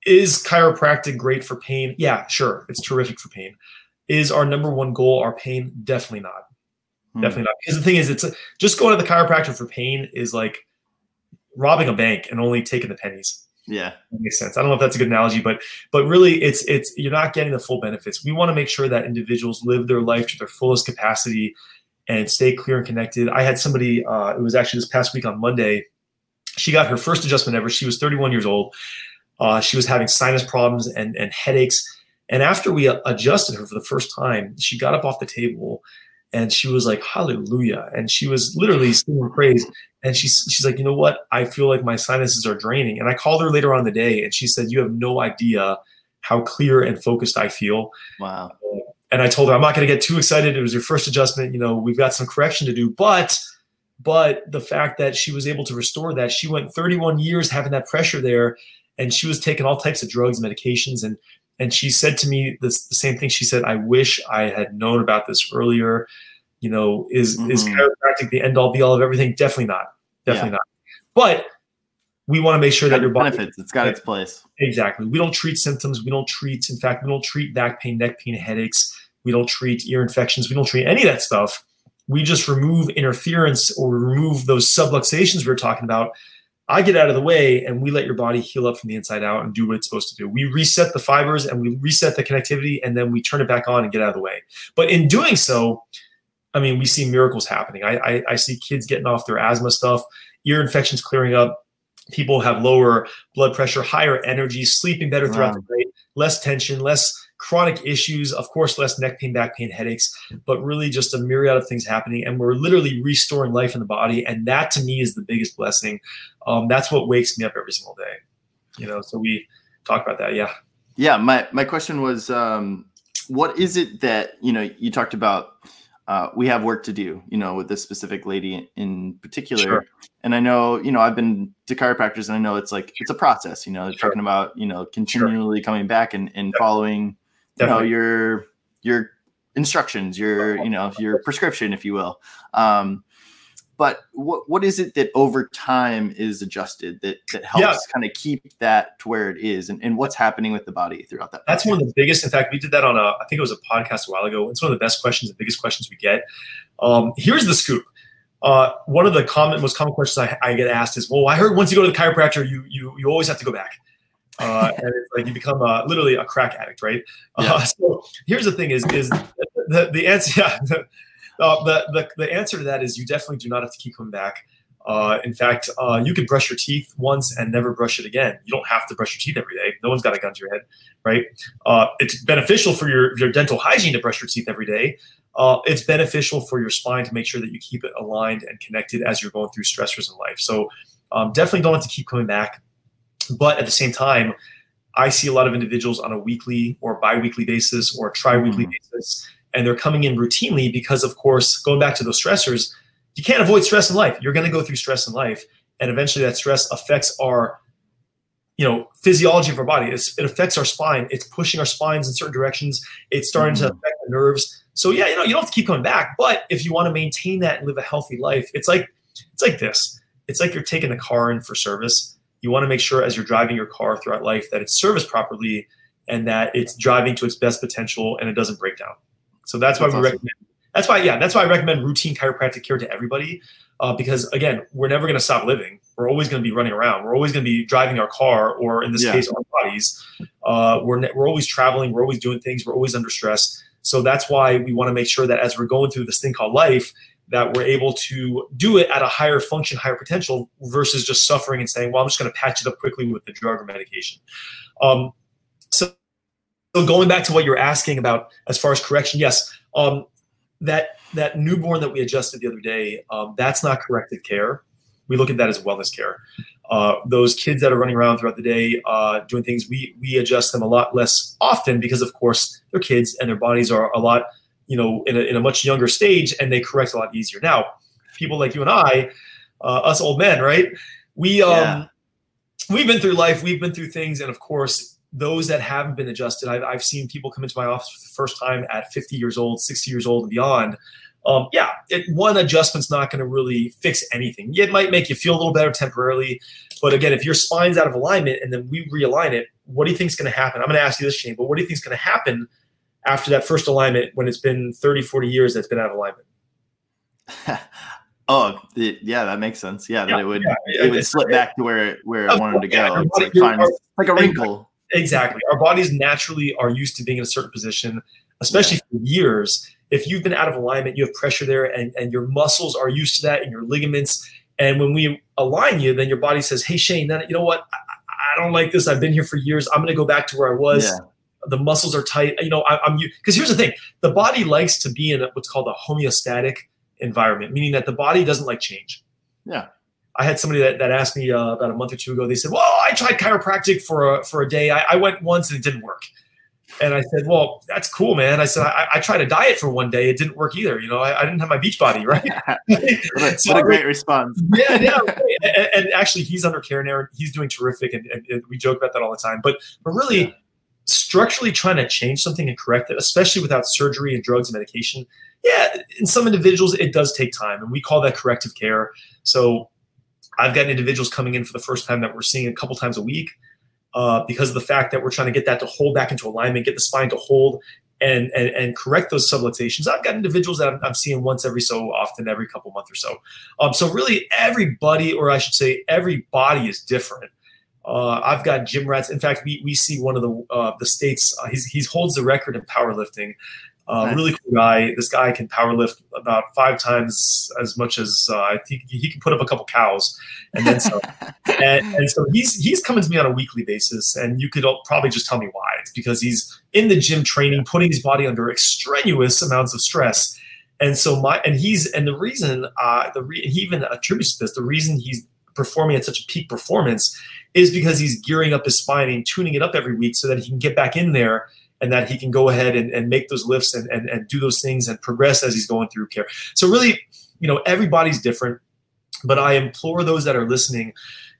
is chiropractic great for pain? Yeah, sure. It's terrific for pain. Is our number one goal our pain? Definitely not. Hmm. Definitely not. Because the thing is, it's just going to the chiropractor for pain is like robbing a bank and only taking the pennies. Yeah, that makes sense. I don't know if that's a good analogy, but but really, it's it's you're not getting the full benefits. We want to make sure that individuals live their life to their fullest capacity and stay clear and connected. I had somebody. Uh, it was actually this past week on Monday. She got her first adjustment ever. She was 31 years old. Uh, she was having sinus problems and and headaches. And after we adjusted her for the first time, she got up off the table and she was like, Hallelujah. And she was literally singing praise. And she's she's like, you know what? I feel like my sinuses are draining. And I called her later on in the day, and she said, You have no idea how clear and focused I feel. Wow. And I told her, I'm not going to get too excited. It was your first adjustment. You know, we've got some correction to do, but but the fact that she was able to restore that, she went 31 years having that pressure there, and she was taking all types of drugs and medications, and and she said to me this, the same thing. She said, "I wish I had known about this earlier." You know, is mm-hmm. is chiropractic the end all be all of everything? Definitely not. Definitely yeah. not. But we want to make sure that your body benefits. It's got its place. Exactly. We don't treat symptoms. We don't treat. In fact, we don't treat back pain, neck pain, headaches. We don't treat ear infections. We don't treat any of that stuff. We just remove interference or remove those subluxations we are talking about I get out of the way and we let your body heal up from the inside out and do what it's supposed to do. We reset the fibers and we reset the connectivity and then we turn it back on and get out of the way. But in doing so, I mean, we see miracles happening. I, I, I see kids getting off their asthma stuff, ear infections clearing up. People have lower blood pressure, higher energy, sleeping better throughout wow. the day, less tension, less chronic issues, of course, less neck pain, back pain, headaches, but really just a myriad of things happening. And we're literally restoring life in the body. And that to me is the biggest blessing. Um, that's what wakes me up every single day. You know, so we talk about that. Yeah. Yeah. My, my question was, um, what is it that, you know, you talked about, uh, we have work to do, you know, with this specific lady in particular. Sure. And I know, you know, I've been to chiropractors and I know it's like, it's a process, you know, sure. talking about, you know, continually sure. coming back and, and following Definitely. you know your your instructions, your you know your prescription, if you will. Um, but what what is it that over time is adjusted that that helps yeah. kind of keep that to where it is, and, and what's happening with the body throughout that? Process? That's one of the biggest. In fact, we did that on a I think it was a podcast a while ago. It's one of the best questions, the biggest questions we get. Um, here's the scoop. Uh, one of the common, most common questions I, I, get asked is, "Well, I heard once you go to the chiropractor, you you you always have to go back." Uh, and it's like you become a, literally a crack addict, right? Yeah. Uh, so here's the thing: is is the the answer? Yeah, the, uh, the, the the answer to that is you definitely do not have to keep coming back. Uh, in fact, uh, you could brush your teeth once and never brush it again. You don't have to brush your teeth every day. No one's got a gun to your head, right? Uh, it's beneficial for your, your dental hygiene to brush your teeth every day. Uh, it's beneficial for your spine to make sure that you keep it aligned and connected as you're going through stressors in life. So um, definitely don't have to keep coming back. But at the same time, I see a lot of individuals on a weekly or biweekly basis or tri-weekly mm. basis, and they're coming in routinely because, of course, going back to those stressors, you can't avoid stress in life. You're going to go through stress in life, and eventually that stress affects our, you know, physiology of our body. It's, it affects our spine. It's pushing our spines in certain directions. It's starting mm. to affect the nerves. So yeah, you know, you don't have to keep coming back, but if you want to maintain that and live a healthy life, it's like it's like this. It's like you're taking a car in for service you want to make sure as you're driving your car throughout life that it's serviced properly and that it's driving to its best potential and it doesn't break down. So that's, that's why we awesome. recommend. That's why, yeah, that's why I recommend routine chiropractic care to everybody. Uh, because again, we're never going to stop living. We're always going to be running around. We're always going to be driving our car, or in this yeah. case, our bodies. Uh, we're ne- we're always traveling. We're always doing things. We're always under stress. So that's why we want to make sure that as we're going through this thing called life, that we're able to do it at a higher function, higher potential versus just suffering and saying, well, I'm just going to patch it up quickly with the drug or medication. Um, so, so going back to what you're asking about as far as correction, yes, um, that that newborn that we adjusted the other day, um, that's not corrective care. We look at that as wellness care. Uh, those kids that are running around throughout the day uh, doing things, we we adjust them a lot less often because, of course, they're kids and their bodies are a lot you know, in a, in a much younger stage and they correct a lot easier. Now, people like you and I, uh, us old men, right? We, um, yeah. we've been through life, we've been through things. And of course, those that haven't been adjusted, I've, I've seen people come into my office for the first time at 50 years old, 60 years old, and beyond. Um, yeah, it, one adjustment's not going to really fix anything. It might make you feel a little better temporarily, but again, if your spine's out of alignment and then we realign it, what do you think is going to happen? I'm going to ask you this, Shane, but what do you think is going to happen after that first alignment when it's been 30, 40 years that's been out of alignment? oh, yeah, that makes sense. Yeah, that it would yeah, it would slip back to where where it wanted to go. It's like, like a wrinkle. Exactly. Our bodies naturally are used to being in a certain position, especially for years. If you've been out of alignment, you have pressure there, and, and your muscles are used to that, and your ligaments. And when we align you, then your body says, "Hey, Shane, that, you know what? I, I, don't like this. I've been here for years. I'm going to go back to where I was." Yeah. The muscles are tight. You know, I, I'm because here's the thing: the body likes to be in a, what's called a homeostatic environment, meaning that the body doesn't like change. Yeah. I had somebody that, that asked me uh, about a month or two ago. They said, "Well, I tried chiropractic for a, for a day. I, I, went once and it didn't work." And I said, "Well, that's cool, man." I said, "I, I tried a diet for one day. It didn't work either. You know, I, I didn't have my beach body, right?" what, so, what a great response. yeah, yeah. And, and, actually, he's under care now. He's doing terrific, and, and, and, we joke about that all the time. But but really, yeah. Structurally trying to change something and correct it, especially without surgery and drugs and medication, yeah, in some individuals it does take time, and we call that corrective care. So I've gotten individuals coming in for the first time that we're seeing a couple times a week uh, because of the fact that we're trying to get that to hold back into alignment, get the spine to hold and and, and correct those subluxations. I've got individuals that I'm, I'm, seeing once every so often, every couple months or so. Um, so really, everybody, or I should say, every body is different. Uh, I've got gym rats. In fact, we, we see one of the uh, the states. Uh, he's, he holds the record in powerlifting. Uh, nice. Really cool guy. This guy can power lift about five times as much as uh, I think he can put up a couple cows, and then so. and, and, so he's he's coming to me on a weekly basis, and you could probably just tell me why. It's because he's in the gym training, putting his body under extraneous amounts of stress, and so my and he's and the reason uh, the re, he even attributes this the reason he's performing at such a peak performance is because he's gearing up his spine and tuning it up every week so that he can get back in there and that he can go ahead and, and make those lifts and, and, and do those things and progress as he's going through care. So really, you know, everybody's different, but I implore those that are listening,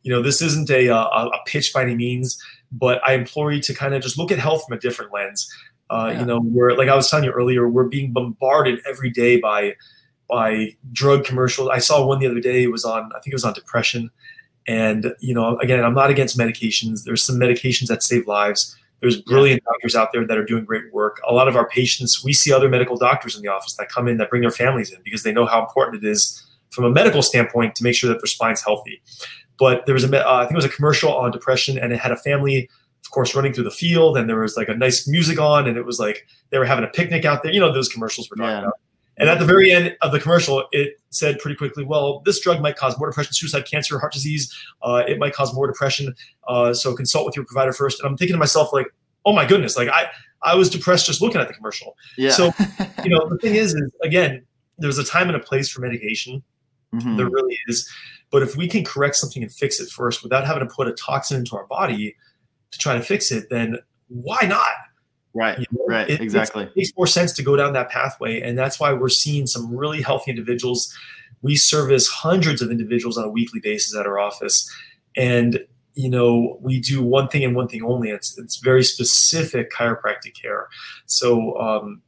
you know, this isn't a, a, a pitch by any means, but I implore you to kind of just look at health from a different lens. Uh, yeah. You know, we're like I was telling you earlier, we're being bombarded every day by by drug commercials. I saw one the other day. It was on, I think it was on depression. And you know, again, I'm not against medications. There's some medications that save lives, there's brilliant yeah. doctors out there that are doing great work. A lot of our patients, we see other medical doctors in the office that come in that bring their families in because they know how important it is from a medical standpoint to make sure that their spine's healthy. But there was a, uh, I think it was a commercial on depression, and it had a family, of course, running through the field, and there was like a nice music on, and it was like they were having a picnic out there. You know those commercials we're talking yeah. about. And at the very end of the commercial, it said pretty quickly, well, this drug might cause more depression, suicide, cancer, heart disease. Uh, it might cause more depression. Uh, so consult with your provider first. And I'm thinking to myself, like, oh my goodness, like I, I was depressed just looking at the commercial. Yeah. So, you know, the thing is, is again, there's a time and a place for medication. Mm-hmm. There really is. But if we can correct something and fix it first without having to put a toxin into our body to try to fix it, then why not? Right. You know, right. It, exactly. It makes more sense to go down that pathway. And that's why we're seeing some really healthy individuals. We service hundreds of individuals on a weekly basis at our office. And, you know, we do one thing and one thing only. It's, it's very specific chiropractic care. So, um,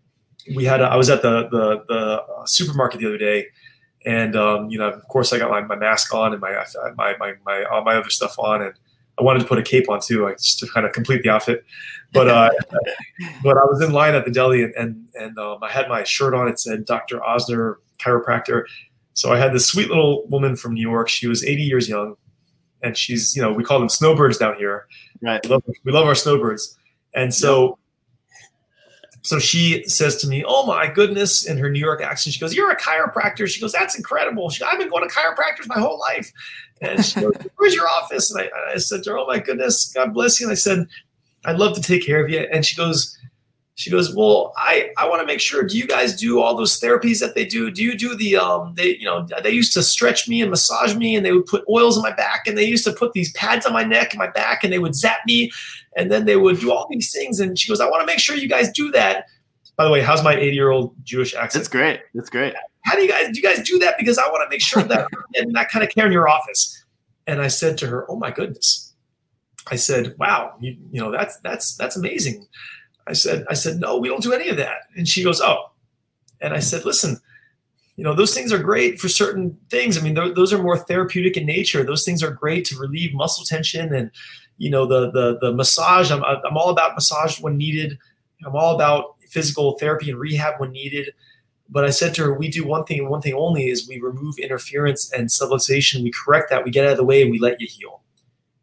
we had, a, I was at the, the, the uh, supermarket the other day and, um, you know, of course I got my, my mask on and my, my, my, my, all my other stuff on. And, I wanted to put a cape on too, like just to kind of complete the outfit. But uh, but I was in line at the deli and and, and um, I had my shirt on. It said Dr. Ozner, chiropractor. So I had this sweet little woman from New York. She was 80 years young, and she's you know we call them snowbirds down here. Right. We love, we love our snowbirds, and so so she says to me, "Oh my goodness!" In her New York accent, she goes, "You're a chiropractor." She goes, "That's incredible." She, I've been going to chiropractors my whole life. And she goes, "Where's your office?" And I, I said to her, "Oh my goodness, God bless you." And I said, "I'd love to take care of you." And she goes, she goes, "Well, I I want to make sure. Do you guys do all those therapies that they do? Do you do the um they you know they used to stretch me and massage me and they would put oils on my back and they used to put these pads on my neck and my back and they would zap me and then they would do all these things. And she goes, I want to make sure you guys do that. By the way, how's my 80 year old Jewish accent? That's great. That's great. How do you guys do you guys do that? Because I want to make sure that I'm that kind of care in your office. And I said to her, Oh my goodness. I said, wow, you, you know, that's, that's, that's amazing. I said, I said, no, we don't do any of that. And she goes, oh, and I said, listen, you know, those things are great for certain things. I mean, th- those are more therapeutic in nature. Those things are great to relieve muscle tension and, you know, the, the, the massage. I'm, I'm all about massage when needed. I'm all about physical therapy and rehab when needed. But I said to her, we do one thing and one thing only is we remove interference and subluxation. We correct that. We get out of the way and we let you heal.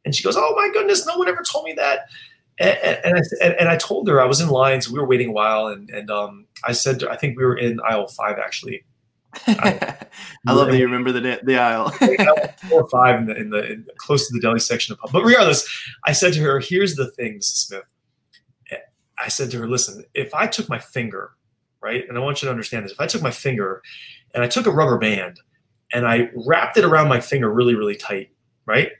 And she goes, oh my goodness, no one ever told me that. And, and, I, and, I told her I was in line, so we were waiting a while, and and um, I said to, I think we were in aisle five actually. I, I love that you remember the the aisle. four or five in the in the in, close to the deli section of pub. But regardless, I said to her, "Here's the thing, Mrs. Smith." I said to her, "Listen, if I took my finger, right, and I want you to understand this, if I took my finger and I took a rubber band and I wrapped it around my finger really, really tight, right?"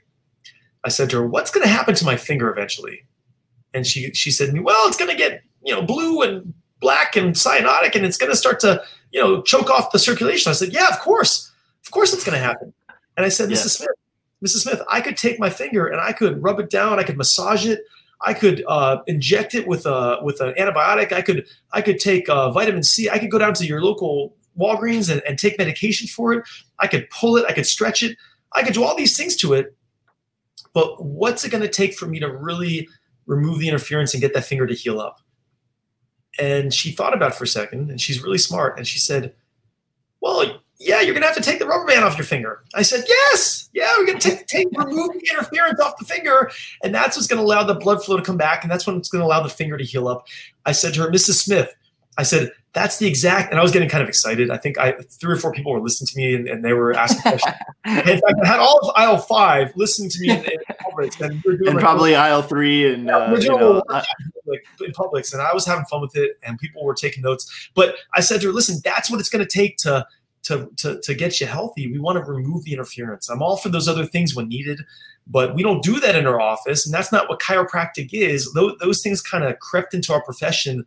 I said to her, "What's going to happen to my finger eventually?" And she she said to me, "Well, it's going to get you know blue and black and cyanotic, and it's going to start to you know choke off the circulation." I said, "Yeah, of course, of course, it's going to happen." And I said, "Mrs. Smith, Mrs. Smith, I could take my finger and I could rub it down, I could massage it." I could uh, inject it with a with an antibiotic. I could I could take uh, vitamin C. I could go down to your local Walgreens and, and take medication for it. I could pull it. I could stretch it. I could do all these things to it. But what's it going to take for me to really remove the interference and get that finger to heal up? And she thought about it for a second, and she's really smart. And she said, "Well, yeah, you're gonna have to take the rubber band off your finger." I said, "Yes, yeah, we're gonna take, take remove the interference off the finger, and that's what's gonna allow the blood flow to come back, and that's what's gonna allow the finger to heal up." I said to her, "Mrs. Smith," I said, that's the exact and i was getting kind of excited. I think i three or four people were listening to me and, and they were asking questions. In fact i had all of aisle five listening to me in, in Publix, and, we and like, probably aisle three and yeah, uh, you know, like in Publix and i was having fun with it and people were taking notes. But i said to her listen that's what it's going to take to to, to, to get you healthy. We want to remove the interference. I'm all for those other things when needed but we don't do that in our office and that's not what chiropractic is. Those, those things kind of crept into our profession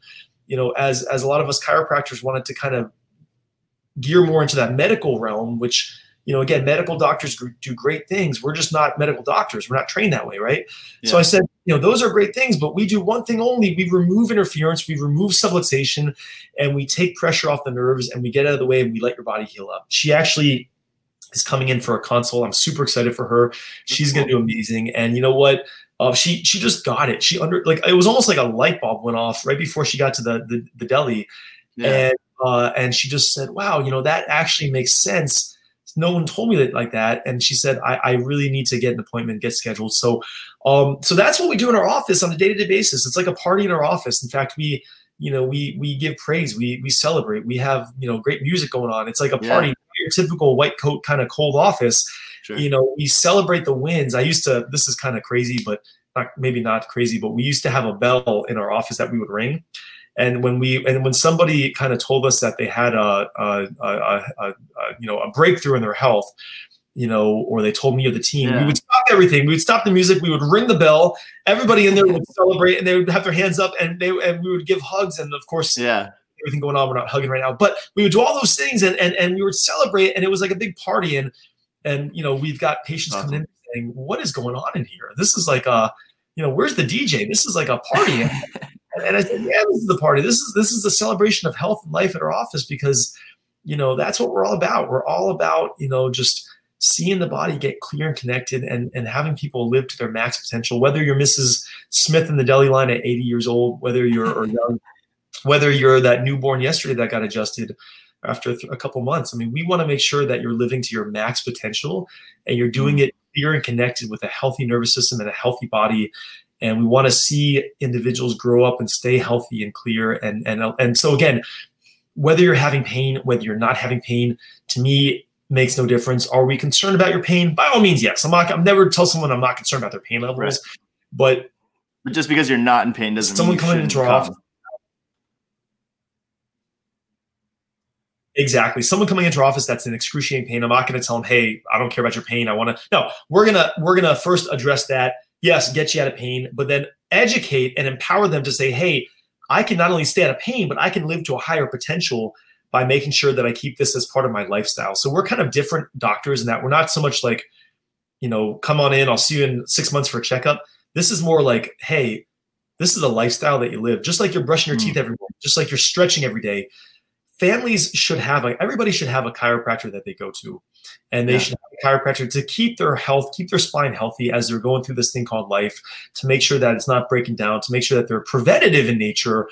you know, as as a lot of us chiropractors wanted to kind of gear more into that medical realm, which you know, again, medical doctors do great things. We're just not medical doctors. We're not trained that way, right? Yeah. So I said, you know, those are great things, but we do one thing only: we remove interference, we remove subluxation, and we take pressure off the nerves, and we get out of the way, and we let your body heal up. She actually is coming in for a consult. I'm super excited for her. She's going to do amazing. And you know what? Uh, she she just got it. She under like it was almost like a light bulb went off right before she got to the the, the deli, yeah. and uh, and she just said, "Wow, you know that actually makes sense." No one told me that like that, and she said, "I, I really need to get an appointment, get scheduled." So, um, so that's what we do in our office on a day to day basis. It's like a party in our office. In fact, we you know we we give praise, we we celebrate, we have you know great music going on. It's like a party. Yeah. Your typical white coat kind of cold office Sure. You know, we celebrate the wins. I used to. This is kind of crazy, but not, maybe not crazy. But we used to have a bell in our office that we would ring, and when we and when somebody kind of told us that they had a, a, a, a, you know a breakthrough in their health, you know, or they told me or the team, yeah. we would stop everything. We would stop the music. We would ring the bell. Everybody in there would celebrate, and they would have their hands up, and they and we would give hugs. And of course, yeah, everything going on. We're not hugging right now, but we would do all those things, and and and we would celebrate, and it was like a big party. And and you know we've got patients awesome. coming in saying what is going on in here? This is like a you know where's the dj this is like a party. And, and i said yeah this is the party. This is this is the celebration of health and life at our office because you know that's what we're all about. We're all about you know just seeing the body get clear and connected and, and having people live to their max potential whether you're mrs smith in the deli line at 80 years old whether you're or young whether you're that newborn yesterday that got adjusted after a couple months. I mean, we want to make sure that you're living to your max potential and you're doing mm-hmm. it clear and connected with a healthy nervous system and a healthy body. And we want to see individuals grow up and stay healthy and clear. And and and so again, whether you're having pain, whether you're not having pain, to me makes no difference. Are we concerned about your pain? By all means, yes. I'm not. I'm never tell someone I'm not concerned about their pain levels, right. but but just because you're not in pain doesn't someone coming into our office Exactly. Someone coming into our office that's in excruciating pain. I'm not going to tell them, "Hey, I don't care about your pain. I want to." No, we're gonna we're gonna first address that. Yes, get you out of pain, but then educate and empower them to say, "Hey, I can not only stay out of pain, but I can live to a higher potential by making sure that I keep this as part of my lifestyle." So we're kind of different doctors in that we're not so much like, you know, come on in. I'll see you in six months for a checkup This is more like, hey, this is a lifestyle that you live, just like you're brushing your Mm. teeth every morning, just like you're stretching every day. Families should have like everybody should have a chiropractor that they go to, and they Yeah. should have a chiropractor to keep their health, keep their spine healthy as they're going through this thing called life, to make sure that it's not breaking down, to make sure that they're preventative in nature,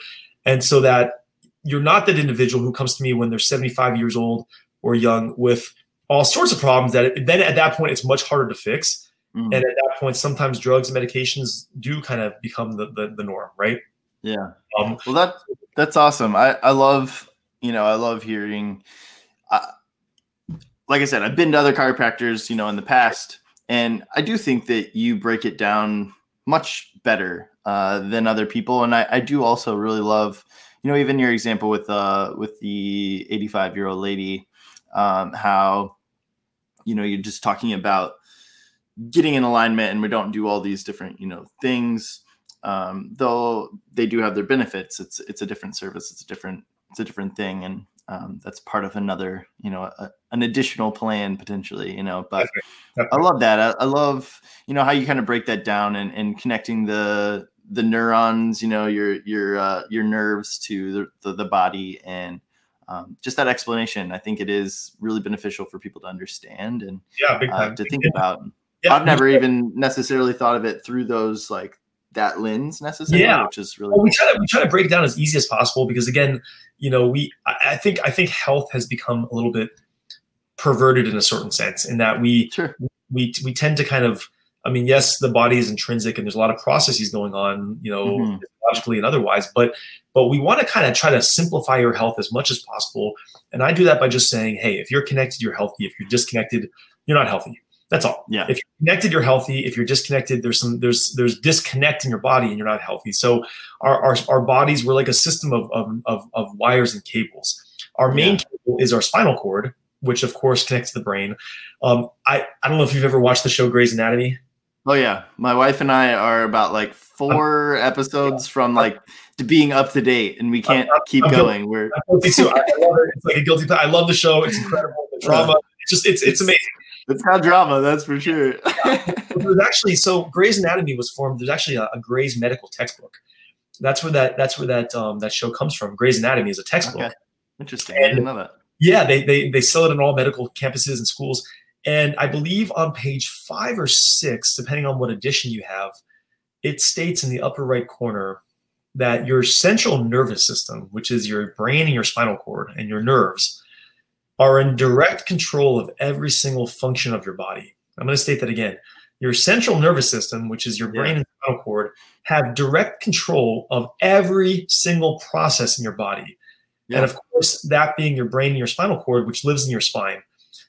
and so that you're not that individual who comes to me when they're 75 years old or young with all sorts of problems that it, then at that point it's much harder to fix Mm. and at that point sometimes drugs and medications do kind of become the, the, the norm right yeah. um, Well, that that's awesome. I I love you know I love hearing. Uh, like I said, I've been to other chiropractors, you know, in the past, and I do think that you break it down much better uh, than other people. And I, I do also really love, you know, even your example with uh with the 85 year old lady, um, how you know you're just talking about getting in alignment, and we don't do all these different you know things um, though they do have their benefits. It's it's a different service. It's a different it's a different thing, and um, that's part of another you know a, an additional plan potentially. You know, but I love that. I, I love you know how you kind of break that down and, and connecting the the neurons, you know, your your uh, your nerves to the, the, the body and um, just that explanation. I think it is really beneficial for people to understand and yeah uh, to think about. Yeah, I've never even necessarily thought of it through those like that lens necessarily, Yeah. which is really well, we try to we try to break it down as easy as possible because again you know we I, think i think health has become a little bit perverted in a certain sense in that we sure. we we tend to kind of i mean yes the body is intrinsic and there's a lot of processes going on you know Mhm. physiologically and otherwise but but we want to kind of try to simplify your health as much as possible and i do that by just saying hey if you're connected you're healthy if you're disconnected you're not healthy that's all Yeah. if you're connected you're healthy if you're disconnected there's some there's there's disconnect in your body and you're not healthy so our our, our bodies we're like a system of, of of of wires and cables our main Yeah. cable is our spinal cord which of course connects to the brain um, I, I don't know if you've ever watched the show Grey's Anatomy. Oh yeah, my wife and I are about like four episodes from like to being up to date, and we can't keep I'm going. We're I'm guilty too. I I love it. It's like a guilty. I love the show. It's incredible. The drama. It's just it's it's amazing. It's got drama, that's for sure. There's actually so Grey's Anatomy was formed. There's actually a, a Grey's medical textbook. That's where that that's where that um, that show comes from. Grey's Anatomy is a textbook. Okay. Interesting. I didn't know that. Yeah, they, they they sell it in all medical campuses and schools. And I believe on page five or six, depending on what edition you have, it states in the upper right corner that your central nervous system, which is your brain and your spinal cord and your nerves, are in direct control of every single function of your body. I'm going to state that again. Your central nervous system, which is your brain Yeah. and spinal cord, have direct control of every single process in your body. Yeah. And of course, that being your brain and your spinal cord, which lives in your spine.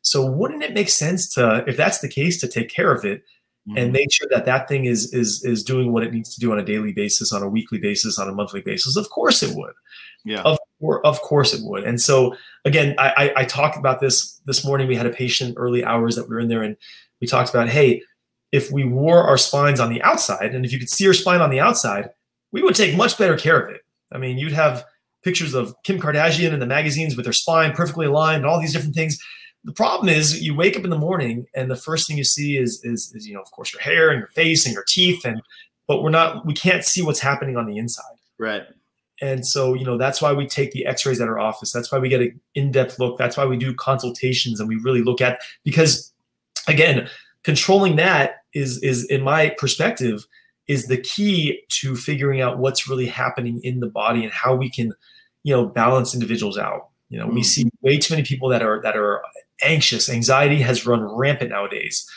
So, wouldn't it make sense to, if that's the case, to take care of it and Mhm. make sure that that thing is is is doing what it needs to do on a daily basis, on a weekly basis, on a monthly basis? Of course, it would. yeah. Of course, of course, it would. And so, again, I, I I talked about this this morning. We had a patient early hours that we were in there, and we talked about, hey, if we wore our spines on the outside, and if you could see your spine on the outside, we would take much better care of it. I mean, you'd have pictures of Kim Kardashian in the magazines with her spine perfectly aligned and all these different things. The problem is you wake up in the morning and the first thing you see is, is, is you know, of course, your hair and your face and your teeth. And, but we're not, we can't see what's happening on the inside. right. And so, you know, that's why we take the x-rays at our office. That's why we get an in-depth look. That's why we do consultations and we really look at, because again, controlling that is, is in my perspective, is the key to figuring out what's really happening in the body and how we can, you know, balance individuals out. You know, we Mm. see way too many people that are that are anxious. Anxiety has run rampant nowadays.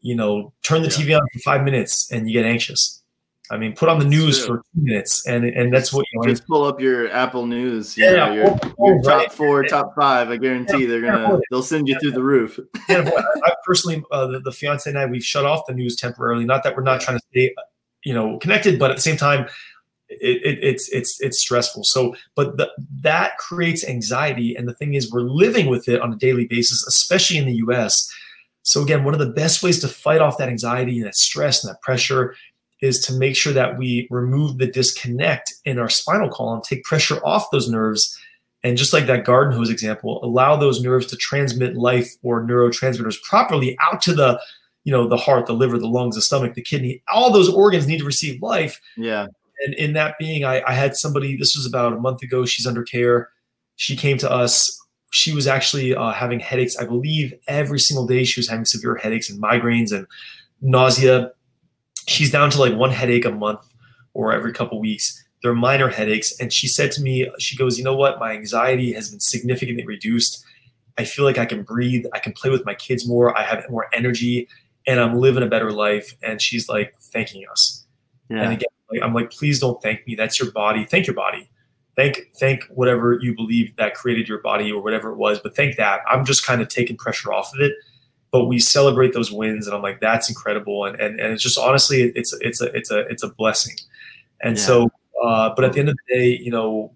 You know, turn the Yeah. TV on for five minutes and you get anxious. I mean, put on the news for two minutes, and and that's what you know. Just pull up your Apple News. You Yeah, know, your, oh, your oh, top right. four, top five. I guarantee they're gonna they'll send you through the roof. Yeah, I, I personally, uh, the, the fiance and I, we've shut off the news temporarily. Not that we're not trying to stay, you know, connected, but at the same time, it, it, it's it's it's stressful. So, but the, that creates anxiety, and the thing is, we're living with it on a daily basis, especially in the U.S. So again, one of the best ways to fight off that anxiety and that stress and that pressure is to make sure that we remove the disconnect in our spinal column, take pressure off those nerves, and just like that garden hose example, allow those nerves to transmit life or neurotransmitters properly out to the, you know, the heart, the liver, the lungs, the stomach, the kidney, all those organs need to receive life. Yeah. And in that being, I, I had somebody, this was about a month ago, she's under care. She came to us. She was actually uh, having headaches. I believe every single day she was having severe headaches and migraines and nausea. She's down to like one headache a month or every couple weeks. They're minor headaches. And she said to me, she goes, You know what? My anxiety has been significantly reduced. I feel like I can breathe. I can play with my kids more. I have more energy and I'm living a better life. And she's like thanking us. Yeah. And again, like, I'm like, please don't thank me. That's your body. Thank your body. Thank thank whatever you believe that created your body or whatever it was. But thank that. I'm just kind of taking pressure off of it. But we celebrate those wins, and I'm like, that's incredible. And and, and it's just honestly, it's it's a it's a it's a blessing. And yeah. so, uh, but at the end of the day, you know,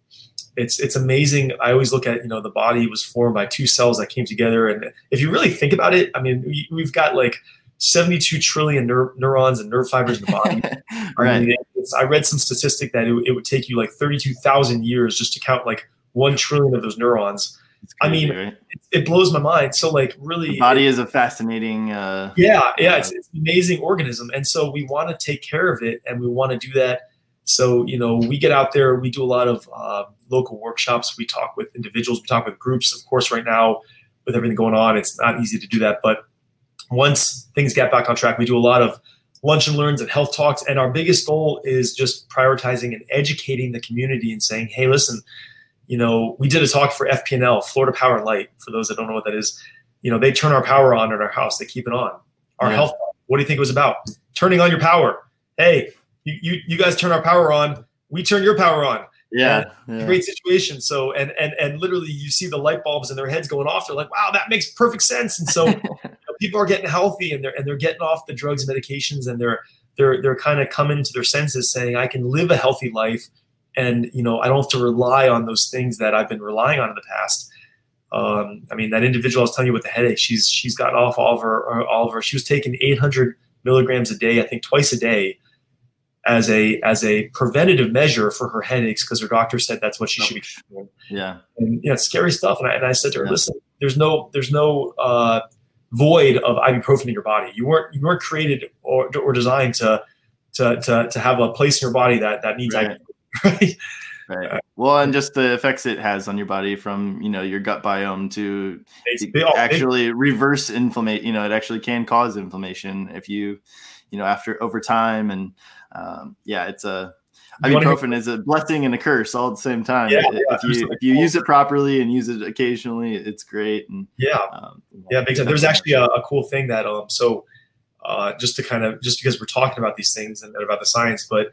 it's it's amazing. I always look at you know the body was formed by two cells that came together, and if you really think about it, I mean, we, we've got like 72 trillion neur- neurons and nerve fibers in the body. right. I, mean, I, read some statistic that it, it, would take you like 32,000 years just to count like 1 trillion of those neurons. Crazy, I mean, right? it, it, blows my mind. So like really the body is a fascinating uh, Yeah, yeah, uh, it's, it's, an amazing organism and so we want to take care of it and we want to do that. So, you know, we get out there, we do a lot of uh, local workshops, we talk with individuals, we talk with groups. Of course, right now with everything going on, it's not easy to do that, but once things get back on track, we do a lot of lunch and learns and health talks. And our biggest goal is just prioritizing and educating the community and saying, hey, listen, you know, we did a talk for FP&L, Florida Power and Light. For those that don't know what that is, you know, they turn our power on at our house, they keep it on. Our yeah. health, what do you think it was about? Turning on your power. Hey, you, you, you guys turn our power on, we turn your power on. Yeah, yeah, great situation. So and and and literally, you see the light bulbs in their heads going off. They're like, "Wow, that makes perfect sense." And so, people are getting healthy and they're and they're getting off the drugs and medications, and they're they're they're kind of coming to their senses, saying, "I can live a healthy life," and you know, I don't have to rely on those things that I've been relying on in the past. Um, I mean, that individual I was telling you with the headache, she's she's got off all of her all of her. She was taking 800 milligrams a day, I think twice a day as a as a preventative measure for her headaches because her doctor said that's what she should be doing. Yeah, and you know, scary stuff. And I, and I said to her, yeah. listen, there's no there's no uh, void of ibuprofen in your body. You weren't you weren't created or or designed to to to, to have a place in your body that that needs right. ibuprofen. Right. right. Well, and just the effects it has on your body from you know your gut biome to actually reverse inflammation. You know, it actually can cause inflammation if you, you know, after over time and um, yeah, it's a ibuprofen is a blessing and a curse all at the same time. Yeah, yeah if you if you use it properly and use it occasionally, it's great. And yeah, um, yeah, sense. There's actually a, a, cool thing that um so uh, just to kind of just because we're talking about these things and about the science, but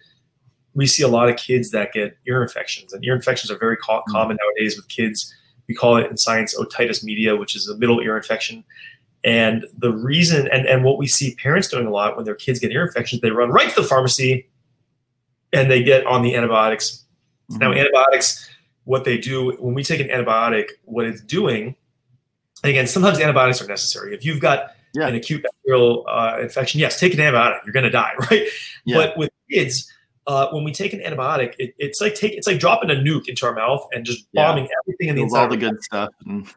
we see a lot of kids that get ear infections, and ear infections are very co- mm-hmm. common nowadays with kids. We call it in science otitis media, which is a middle ear infection. And the reason, and, and what we see parents doing a lot when their kids get ear infections, they run right to the pharmacy and they get on the antibiotics. Mm-hmm. Now, antibiotics, what they do when we take an antibiotic, what it's doing, again, sometimes antibiotics are necessary. If you've got yeah. an acute bacterial uh, infection, yes, take an antibiotic, you're going to die, right? Yeah. But with kids, uh, when we take an antibiotic, it, it's like take it's like dropping a nuke into our mouth and just bombing yeah. everything in the inside. All the good stuff.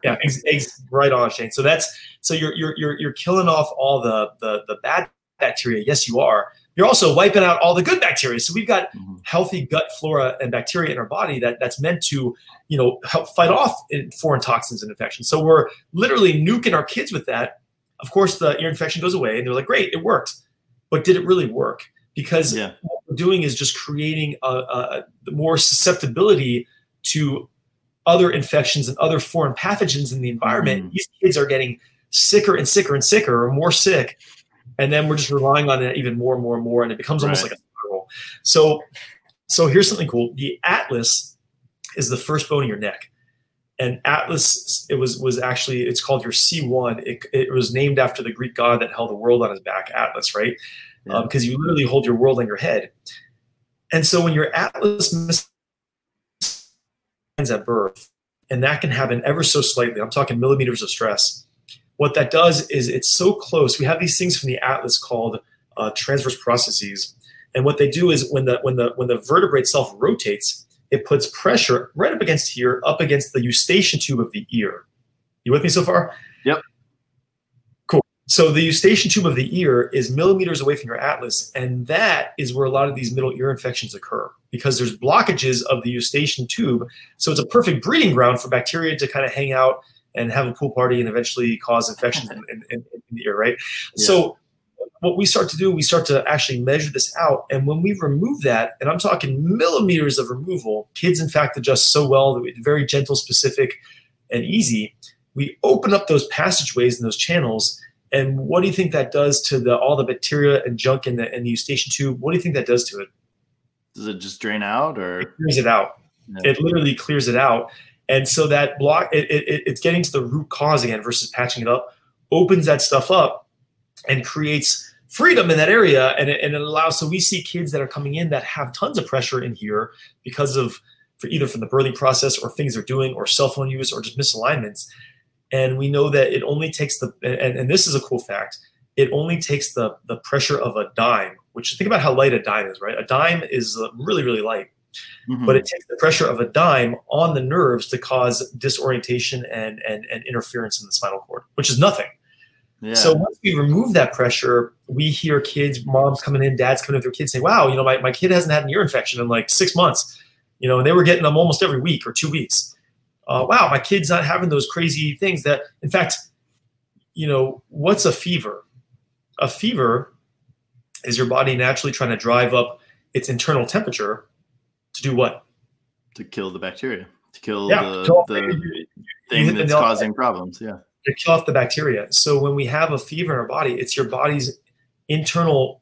yeah, ex, ex, right on, Shane. So that's so you're you're you're you're killing off all the the the bad bacteria. Yes, you are. You're also wiping out all the good bacteria. So we've got mm-hmm. healthy gut flora and bacteria in our body that that's meant to you know help fight off foreign toxins and infections. So we're literally nuking our kids with that. Of course, the ear infection goes away, and they're like, "Great, it worked," but did it really work? Because yeah what we're doing is just creating a, a, more susceptibility to other infections and other foreign pathogens in the environment. Mm. These kids are getting sicker and sicker and sicker, or more sick, and then we're just relying on it even more and more and more, and it becomes almost right. like a spiral. So, so here's something cool: the atlas is the first bone in your neck, and atlas it was was actually it's called your C1. It, it was named after the Greek god that held the world on his back, Atlas, right? yeah. uh, because you literally hold your world on your head. And so when your atlas misses at birth, and that can happen ever so slightly, I'm talking millimeters of stress. What that does is it's so close. We have these things from the atlas called uh, transverse processes, and what they do is when the when the when the vertebrae itself rotates, it puts pressure right up against here, up against the eustachian tube of the ear. You with me so far? Yep. Cool. So the eustachian tube of the ear is millimeters away from your atlas, and that is where a lot of these middle ear infections occur because there's blockages of the eustachian tube. So it's a perfect breeding ground for bacteria to kind of hang out and have a pool party and eventually cause infections in, in, in the ear, right? Yeah. So what we start to do, we start to actually measure this out. And when we remove that, and I'm talking millimeters of removal, kids in fact adjust so well that it's very gentle, specific, and easy. We open up those passageways and those channels and what do you think that does to the all the bacteria and junk in the in the eustachian tube? What do you think that does to it? Does it just drain out, or it clears it out? Yeah. It literally clears it out, and so that block it, it, it's getting to the root cause again versus patching it up. Opens that stuff up and creates freedom in that area, and it, and it allows. So we see kids that are coming in that have tons of pressure in here because of for either from the birthing process or things they're doing or cell phone use or just misalignments and we know that it only takes the and, and this is a cool fact it only takes the the pressure of a dime which think about how light a dime is right a dime is uh, really really light mm-hmm. but it takes the pressure of a dime on the nerves to cause disorientation and and, and interference in the spinal cord which is nothing yeah. So once we remove that pressure, we hear kids, moms coming in, dads coming in with their kids saying, wow, you know, my, my kid hasn't had an ear infection in like six months. You know, and they were getting them almost every week or two weeks uh, wow, my kid's not having those crazy things that, in fact, you know, what's a fever? A fever is your body naturally trying to drive up its internal temperature to do what? To kill the bacteria, to kill yeah, the, the thing that's causing problems. Yeah. To kill off the bacteria. So when we have a fever in our body, it's your body's internal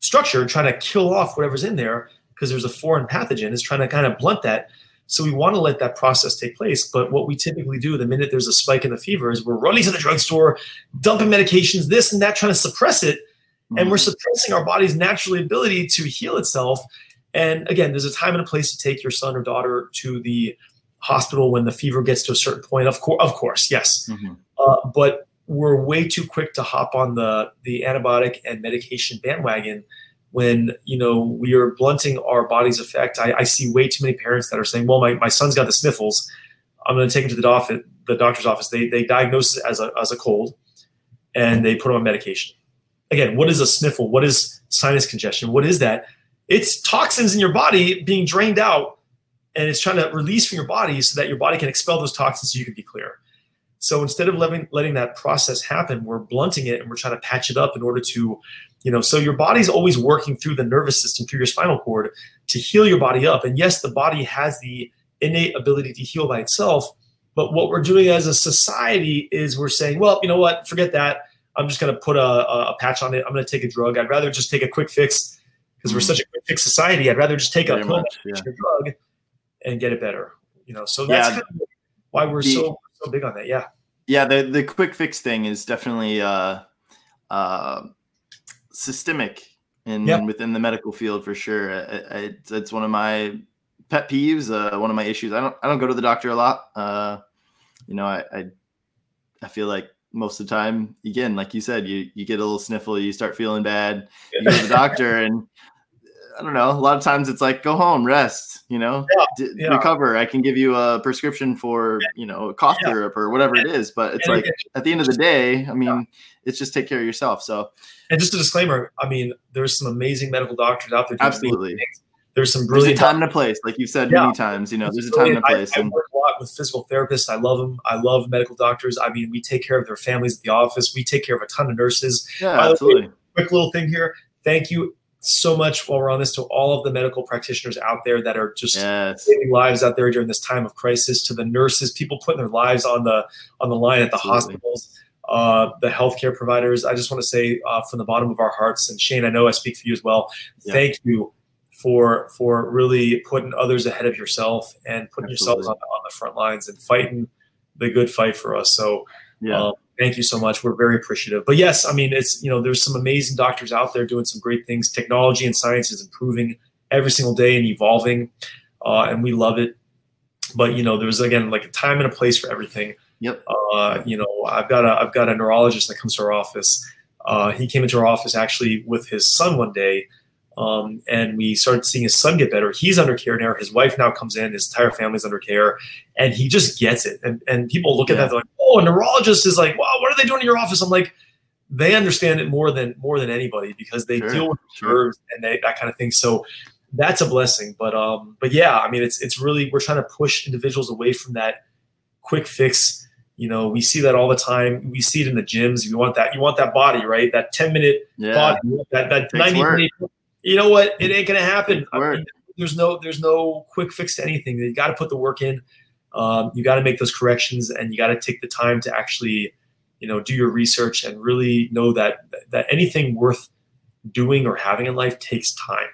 structure trying to kill off whatever's in there because there's a foreign pathogen is trying to kind of blunt that so we want to let that process take place. But what we typically do the minute there's a spike in the fever is we're running to the drugstore, dumping medications, this and that, trying to suppress it. Mm-hmm. And we're mm-hmm. suppressing our body's natural ability to heal itself. And again, there's a time and a place to take your son or daughter to the hospital when the fever gets to a certain point. Of course, of course, yes. Mm-hmm. Uh, but we're way too quick to hop on the the antibiotic and medication bandwagon when you know we are blunting our body's effect. I, I, see way too many parents that are saying, "Well, my, my son's got the sniffles. I'm going to take him to the, doc- the doctor's office." They they diagnose it as a as a cold, and they put him on medication. Again, what is a sniffle? What is sinus congestion? What is that? It's toxins in your body being drained out, and it's trying to release from your body so that your body can expel those toxins so you can be clear. So instead of letting letting that process happen, we're blunting it and we're trying to patch it up in order to you know so your body's always working through the nervous system through your spinal cord to heal your body up. And yes the body has the innate ability to heal by itself but what we're doing as a society is we're saying well you know what? Forget that. I'm just going to put a, a, patch on it. I'm going to take a drug. I'd rather just take a quick fix because mm we're such a quick fix society i'd rather just take a, much, yeah. drug and get it better you know so that's yeah. kind of why we're the, so so big on that yeah yeah the, the quick fix thing is definitely uh uh systemic in yep. within the medical field for sure. I, I, it's one of my pet peeves. Uh, one of my issues. I don't I don't go to the doctor a lot. Uh, you know, I, I, I feel like most of the time, again, like you said, you you get a little sniffle, you start feeling bad, you go to the doctor, and I don't know. A lot of times it's like go home, rest. You know, yeah, D- yeah. recover. I can give you a prescription for you know cough yeah. syrup or whatever it is. But it's and like at the end of the day, I mean, it's just take care of yourself. So, and just a disclaimer. I mean, there's some amazing medical doctors out there. Absolutely. There's some brilliant there's a time and a place, like you said many times. You know, there's a time and a place. I, I work a lot with physical therapists. I love them. I love medical doctors. I mean, we take care of their families at the office. We take care of a ton of nurses. Yeah, By absolutely. Way, quick little thing here. Thank you so much while we're on this to all of the medical practitioners out there that are just yes. saving lives out there during this time of crisis to the nurses people putting their lives on the on the line at the Absolutely. hospitals uh, the healthcare providers i just want to say uh, from the bottom of our hearts and shane i know i speak for you as well yeah. thank you for for really putting others ahead of yourself and putting Absolutely. yourselves on, on, the front lines and fighting the good fight for us so yeah. Um, Thank you so much. We're very appreciative. But yes, I mean, it's, you know, there's some amazing doctors out there doing some great things. Technology and science is improving every single day and evolving, uh, and we love it. But, you know, there's, again, like a time and a place for everything. Yep. Uh, you know, I've got a, I've got a neurologist that comes to our office. Uh, he came into our office actually with his son one day um, and we started seeing his son get better. He's under care now. His wife now comes in. His entire family's under care, and he just gets it. And and people look at yeah. that they're like, "Oh, a neurologist is like, wow, what are they doing in your office?" I'm like, they understand it more than more than anybody because they Sure, deal with sure. nerves and they, that kind of thing. So that's a blessing. But um, but yeah, I mean, it's it's really we're trying to push individuals away from that quick fix. You know, we see that all the time. We see it in the gyms. You want that. You want that body, right? That ten minute Yeah. body. That that ninety. minute- You know what? It ain't gonna happen. I mean, there's no there's no quick fix to anything. You got to put the work in. Um, you got to make those corrections, and you got to take the time to actually, you know, do your research and really know that that anything worth doing or having in life takes time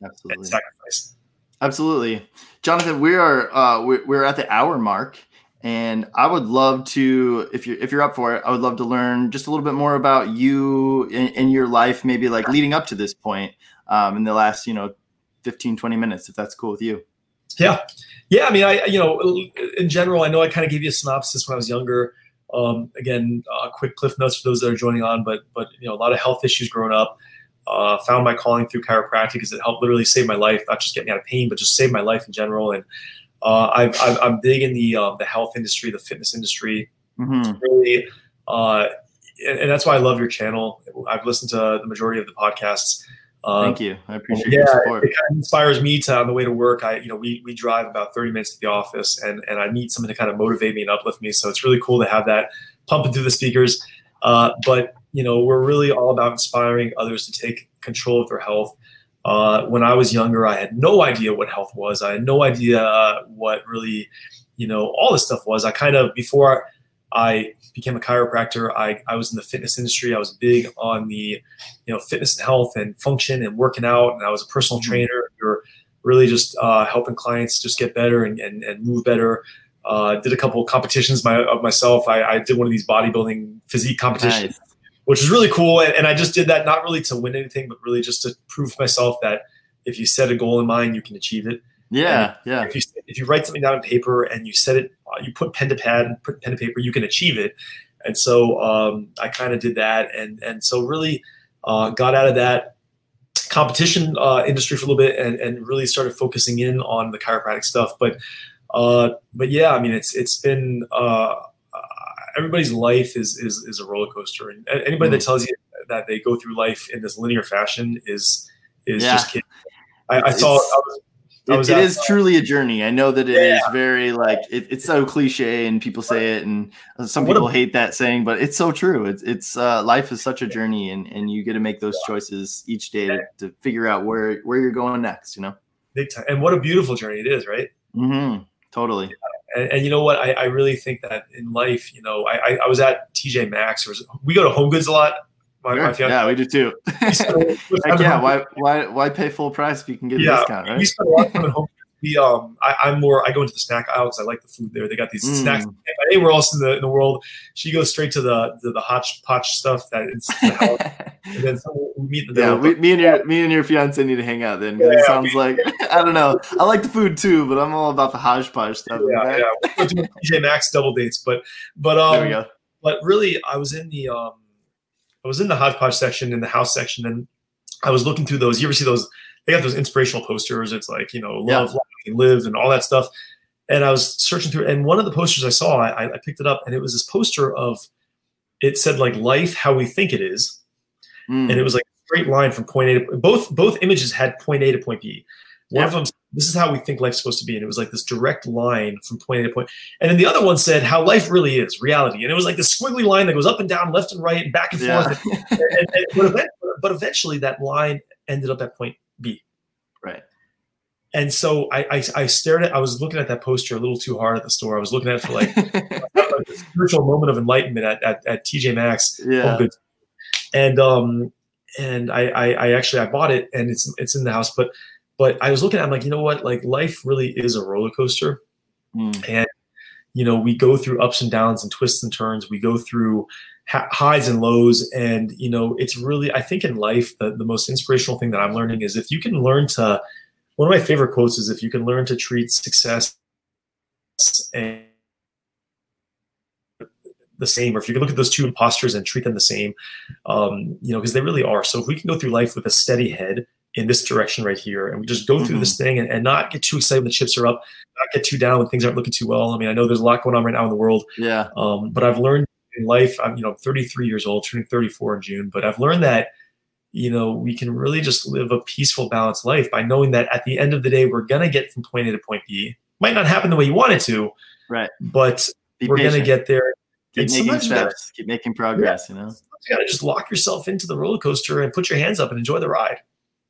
and Absolutely. sacrifice. Absolutely, Jonathan. We are uh, we're, we're at the hour mark, and I would love to, if you're if you're up for it, I would love to learn just a little bit more about you in, in your life, maybe like leading up to this point, um, in the last you know 15, 20 minutes, if that's cool with you. Yeah, yeah. I mean, I you know, in general, I know I kind of gave you a synopsis when I was younger. Um, again, uh, quick cliff notes for those that are joining on, but but you know, a lot of health issues growing up. Uh, found my calling through chiropractic because it helped literally save my life, not just get me out of pain, but just save my life in general. And uh, I've, I've, I'm big in the uh, the health industry, the fitness industry. hmm Really, uh, and, and that's why I love your channel. I've listened to the majority of the podcasts. Um, Thank you. I appreciate yeah, your support. it kind of inspires me to on the way to work. I, you know, we we drive about 30 minutes to the office, and and I need something to kind of motivate me and uplift me. So it's really cool to have that pumping through the speakers. Uh, but you know, we're really all about inspiring others to take control of their health. Uh, when I was younger, I had no idea what health was. I had no idea uh, what really, you know, all this stuff was. I kind of before I became a chiropractor, I, I was in the fitness industry. I was big on the, you know, fitness and health and function and working out. And I was a personal Mhm. trainer. We were really just uh, helping clients just get better and, and, and move better. Uh, did a couple of competitions my, of myself. I, I did one of these bodybuilding physique competitions Nice. which is really cool. And, and I just did that not really to win anything, but really just to prove to myself that if you set a goal in mind, you can achieve it. Yeah, yeah. If you if you write something down on paper and you set it, uh, you put pen to pad and put pen to paper, you can achieve it. And so um, I kind of did that, and and so really uh, got out of that competition uh, industry for a little bit, and and really started focusing in on the chiropractic stuff. But uh, but yeah, I mean, it's it's been uh, everybody's life is is is a roller coaster, and anybody that tells you that they go through life in this linear fashion is is Yeah. just kidding. I, I saw. I was, It, it is truly a journey. I know that it is Yeah. very like it, it's so cliche and people say it and some What a- people hate that saying, but it's so true. It's it's uh, life is such a journey and, and you get to make those choices each day to, to figure out where where you're going next. You know. big time. And what a beautiful journey it is, right? hmm Totally. And, and you know what? I, I really think that in life, you know, I, I, I was at TJ Maxx. Or we go to Home Goods a lot. My, my Sure. fiance. Yeah, we do too. we spend a lot of time Heck at yeah, why why why pay full price if you can get a Yeah, discount, We right? spend a lot of time at home. We, um, I, I'm more. I go into the snack aisle because I like the food there. They got these Mm. snacks. Anywhere else in the, in the world, she goes straight to the the, the hodgepodge stuff that is the house. and then we meet in the yeah, we, me and your me and your fiance need to hang out then. 'cause it Yeah, sounds like I don't know. I like the food too, but I'm all about the hodgepodge stuff. yeah, okay? yeah. We're doing TJ Maxx double dates, but but um, we but really i was in the um i was in the hodgepodge section in the house section and i was looking through those. You ever see those? They have those inspirational posters. It's like you know Yeah. love life, and live and all that stuff. And i was searching through and one of the posters i saw I, I picked it up and it was this poster of it said like life how we think it is. Mm. and it was like a straight line from point a to both both images had point a to point b one Yeah. of them this is how we think life's supposed to be and it was like this direct line from point a to point. and then the other one said how life really is reality and it was like this squiggly line that goes up and down left and right and back and yeah. forth and, and- and- but, event, but eventually that line ended up at point b right. and so I, I i stared at i was looking at that poster a little too hard at the store i was looking at it for like a spiritual moment of enlightenment at, at, at tj maxx yeah. And um and I, I I actually I bought it and it's it's in the house, but but I was looking at it, I'm like, you know what? Like life really is a roller coaster. Mm. And you know, we go through ups and downs and twists and turns. We go through ha- highs and lows. And you know, it's really I think in life the, the most inspirational thing that I'm learning is if you can learn to one of my favorite quotes is if you can learn to treat success and the same, or if you can look at those two imposters and treat them the same, um, you know, because they really are. So if we can go through life with a steady head in this direction right here, and we just go through this thing and, and not get too excited when the chips are up, not get too down when things aren't looking too well. I mean, I know there's a lot going on right now in the world, Yeah. um, but I've learned in life, I'm you know 33 years old, turning 34 in June, but I've learned that you know we can really just live a peaceful, balanced life by knowing that at the end of the day, we're gonna get from point A to point B. Might not happen the way you want it to, right? But Be we're gonna get there. Keep and making steps. Keep making progress. Yeah, you know, you gotta just lock yourself into the roller coaster and put your hands up and enjoy the ride.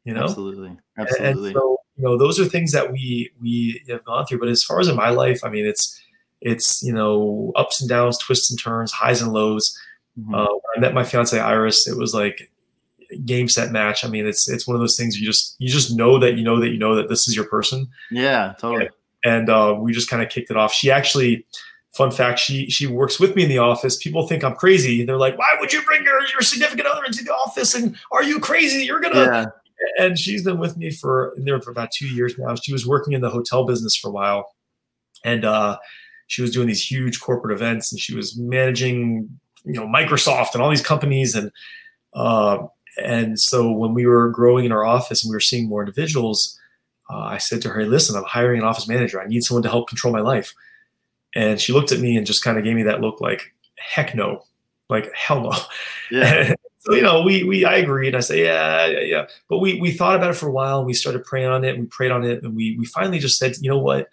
You know, absolutely, absolutely. And so, you know, those are things that we we have gone through. But as far as in my life, I mean, it's it's you know ups and downs, twists and turns, highs and lows. Mm-hmm. Uh, when I met my fiance Iris, it was like game set match. I mean, it's it's one of those things you just you just know that you know that you know that this is your person. Yeah, totally. And, and uh, we just kind of kicked it off. She actually, fun fact, she she works with me in the office. People think I'm crazy. They're like, "Why would you bring your your significant other into the office? And are you crazy? You're gonna." Yeah. And she's been with me for there for about two years now. She was working in the hotel business for a while, and uh, she was doing these huge corporate events and she was managing you know Microsoft and all these companies and uh, and so when we were growing in our office and we were seeing more individuals, uh, I said to her, hey, "Listen, I'm hiring an office manager. I need someone to help control my life." And she looked at me and just kind of gave me that look, like, "Heck no, like hell no." Yeah. so you know, we we I agreed. I say, "Yeah, yeah, yeah." But we we thought about it for a while. and We started praying on it. And we prayed on it, and we we finally just said, "You know what?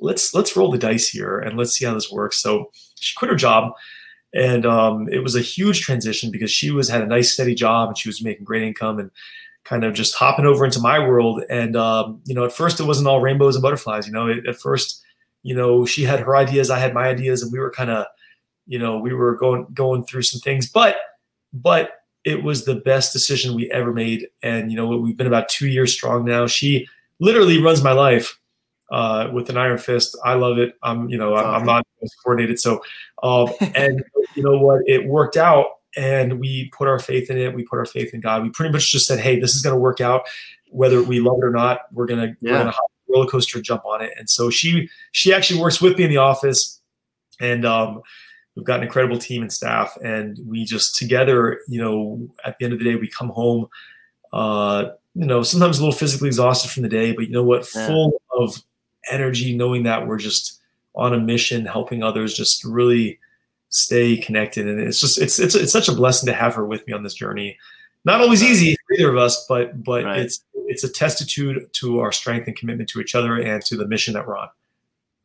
let's let's roll the dice here and let's see how this works. So she quit her job, and um, it was a huge transition because she was had a nice steady job and she was making great income and kind of just hopping over into my world. And um, you know, at first it wasn't all rainbows and butterflies. You know, at first, you know, she had her ideas, I had my ideas, and we were kind of, you know, we were going going through some things, but but it was the best decision we ever made. And you know, we've been about two years strong now. She literally runs my life uh, with an iron fist. I love it. I'm, you know, I'm, I'm not coordinated. So, um, and you know what? It worked out, and we put our faith in it. We put our faith in God. We pretty much just said, "Hey, this is going to work out, whether we love it or not. We're gonna yeah. we're gonna roller coaster jump on it." And so she she actually works with me in the office, and um, we've got an incredible team and staff, and we just together, you know, at the end of the day, we come home. Uh, you know, sometimes a little physically exhausted from the day, but you know what? Yeah. Full of energy, knowing that we're just on a mission, helping others, just really stay connected. And it's just it's it's it's such a blessing to have her with me on this journey. Not always easy for either of us, but but right. it's it's a testitude to our strength and commitment to each other and to the mission that we're on.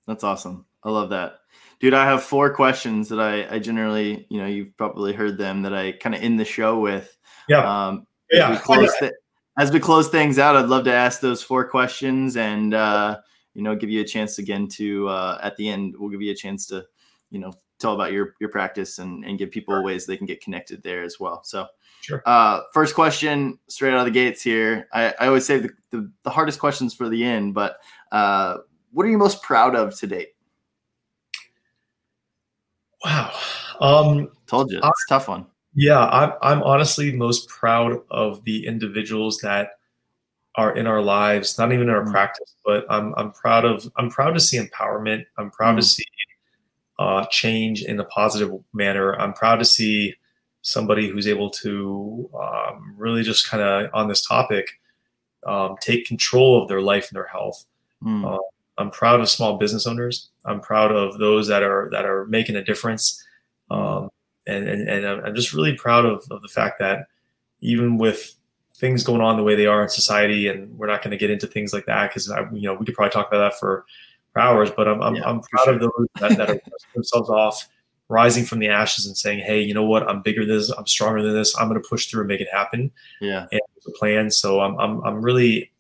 That's awesome. I love that. Dude, I have four questions that I, I generally, you know, you've probably heard them that I kind of end the show with. Yeah. Um, yeah. As we, th- as we close things out, I'd love to ask those four questions and uh, you know give you a chance again to uh, at the end we'll give you a chance to you know tell about your your practice and and give people sure. ways they can get connected there as well so sure uh, first question straight out of the gates here i, I always say the, the, the hardest questions for the end but uh, what are you most proud of to date wow um told you it's a tough one yeah I'm, I'm honestly most proud of the individuals that are in our lives, not even in our mm. practice, but I'm I'm proud of I'm proud to see empowerment. I'm proud mm. to see uh, change in a positive manner. I'm proud to see somebody who's able to um, really just kind of on this topic um, take control of their life and their health. Mm. Uh, I'm proud of small business owners. I'm proud of those that are that are making a difference, um, and, and and I'm just really proud of, of the fact that even with things going on the way they are in society, and we're not going to get into things like that because you know we could probably talk about that for, for hours. But I'm I'm, yeah, I'm proud sure. of those that, that are themselves off, rising from the ashes and saying, "Hey, you know what? I'm bigger than this. I'm stronger than this. I'm going to push through and make it happen." Yeah, and the plan. So I'm I'm I'm really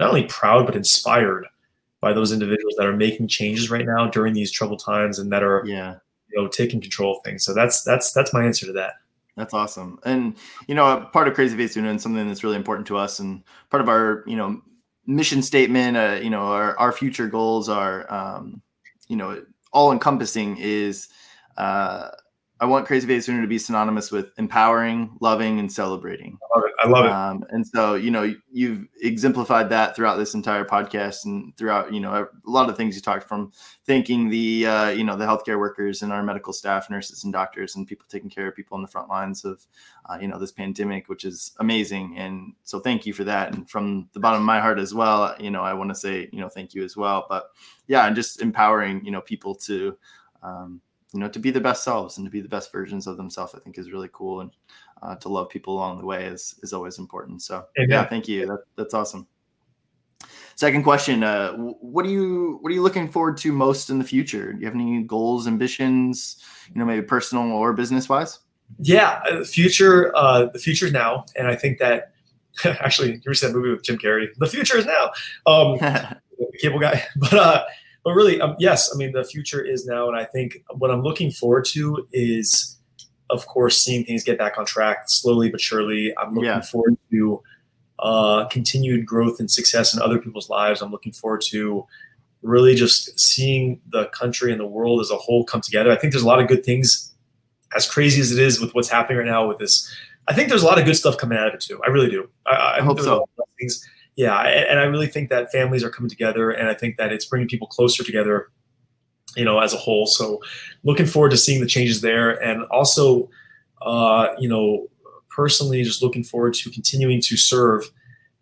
not only proud but inspired by those individuals that are making changes right now during these troubled times and that are yeah you know taking control of things. So that's that's that's my answer to that. That's awesome. And you know, part of Crazy Face Uno and something that's really important to us and part of our, you know, mission statement, uh, you know, our, our future goals are um, you know, all encompassing is uh I want Crazy Face Uno to be synonymous with empowering, loving, and celebrating. I love it. I love it. Um, and so, you know, you've exemplified that throughout this entire podcast and throughout, you know, a lot of things you talked from thanking the, uh, you know, the healthcare workers and our medical staff, nurses and doctors, and people taking care of people on the front lines of, uh, you know, this pandemic, which is amazing. And so, thank you for that. And from the bottom of my heart as well, you know, I want to say, you know, thank you as well. But yeah, and just empowering, you know, people to, um, you know to be the best selves and to be the best versions of themselves i think is really cool. And uh, to love people along the way is is always important. So Amen. yeah thank you. That, that's awesome. Second question uh, what are you what are you looking forward to most in the future? Do you have any goals ambitions you know maybe personal or business wise yeah the uh, future uh the future is now. And i think that actually you ever see that movie with jim carrey? The future is now. Um cable guy. But uh but really, um, yes, I mean, the future is now. And I think what I'm looking forward to is, of course, seeing things get back on track slowly but surely. I'm looking yeah. forward to uh, continued growth and success in other people's lives. I'm looking forward to really just seeing the country and the world as a whole come together. I think there's a lot of good things, as crazy as it is with what's happening right now with this. I think there's a lot of good stuff coming out of it too. I really do. I, I, I hope so. Things yeah, and I really think that families are coming together, and I think that it's bringing people closer together, you know, as a whole. So, looking forward to seeing the changes there, and also, uh, you know, personally, just looking forward to continuing to serve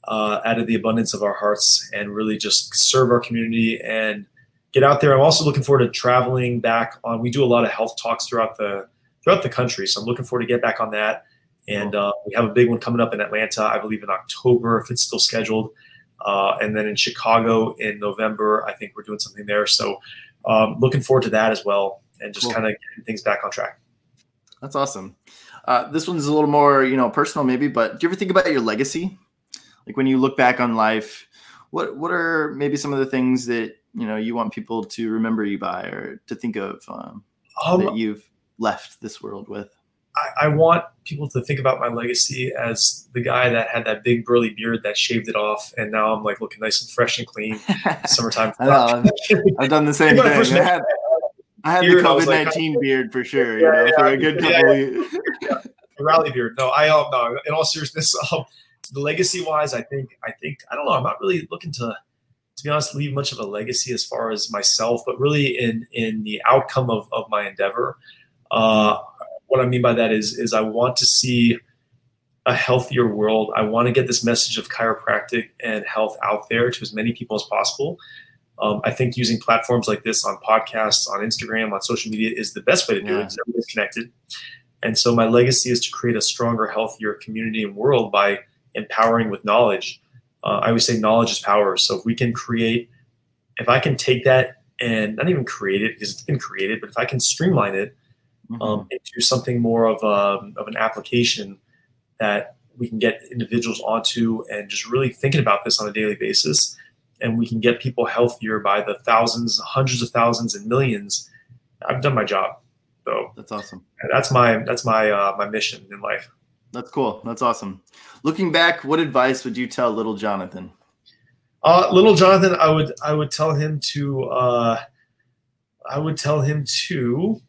uh, out of the abundance of our hearts, and really just serve our community and get out there. I'm also looking forward to traveling back on. We do a lot of health talks throughout the throughout the country, so I'm looking forward to get back on that and uh, we have a big one coming up in Atlanta, I believe in October, if it's still scheduled. Uh, and then in Chicago in November, I think we're doing something there. So um, looking forward to that as well, and just cool. kind of getting things back on track. That's awesome. Uh, this one's a little more, you know, personal maybe, but do you ever think about your legacy? Like when you look back on life, what what are maybe some of the things that you know you want people to remember you by or to think of um, um, that you've left this world with? I, I, want people to think about my legacy as the guy that had that big burly beard that shaved it off, and now I'm like looking nice and fresh and clean. Summertime. I know, I've done the same thing. I had, I had the COVID nineteen like, beard for sure. Yeah, you know, yeah, for a good couple. Yeah, yeah. rally beard. No, I um, no. In all seriousness, um, the legacy wise, I think, I think, I don't know. I'm not really looking to, to be honest, leave much of a legacy as far as myself, but really in in the outcome of of my endeavor. Uh, what I mean by that is is I want to see a healthier world. I want to get this message of chiropractic and health out there to as many people as possible. Um, I think using platforms like this on podcasts, on Instagram, on social media is the best way to do yeah. it because everybody's connected. And so my legacy is to create a stronger, healthier community and world by empowering with knowledge. Uh, I always say knowledge is power. So if we can create, if I can take that and not even create it because it's been created, but if I can streamline it mm-hmm. um, into something more of, a, um, of an application that we can get individuals onto and just really thinking about this on a daily basis. And we can get people healthier by the thousands, hundreds of thousands, and millions. I've done my job. So that's awesome. That's my that's my uh, my mission in life. That's cool. That's awesome. Looking back, what advice would you tell little Jonathan? Uh, little Jonathan, I would I would tell him to uh, I would tell him to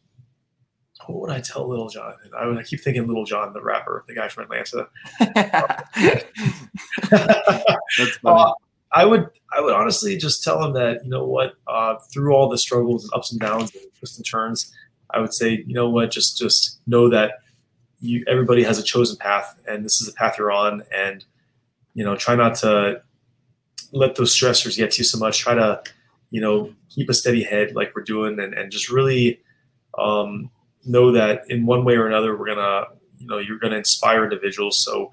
what would I tell Little Jonathan? I, would, I keep thinking Little John, the rapper, the guy from Atlanta. Uh, I would I would honestly just tell him that you know what uh, through all the struggles and ups and downs and twists and turns, I would say you know what just just know that you everybody has a chosen path and this is the path you're on and you know try not to let those stressors get to you so much. Try to you know keep a steady head like we're doing and, and just really um, know that in one way or another, we're gonna, you know, you're gonna inspire individuals. So,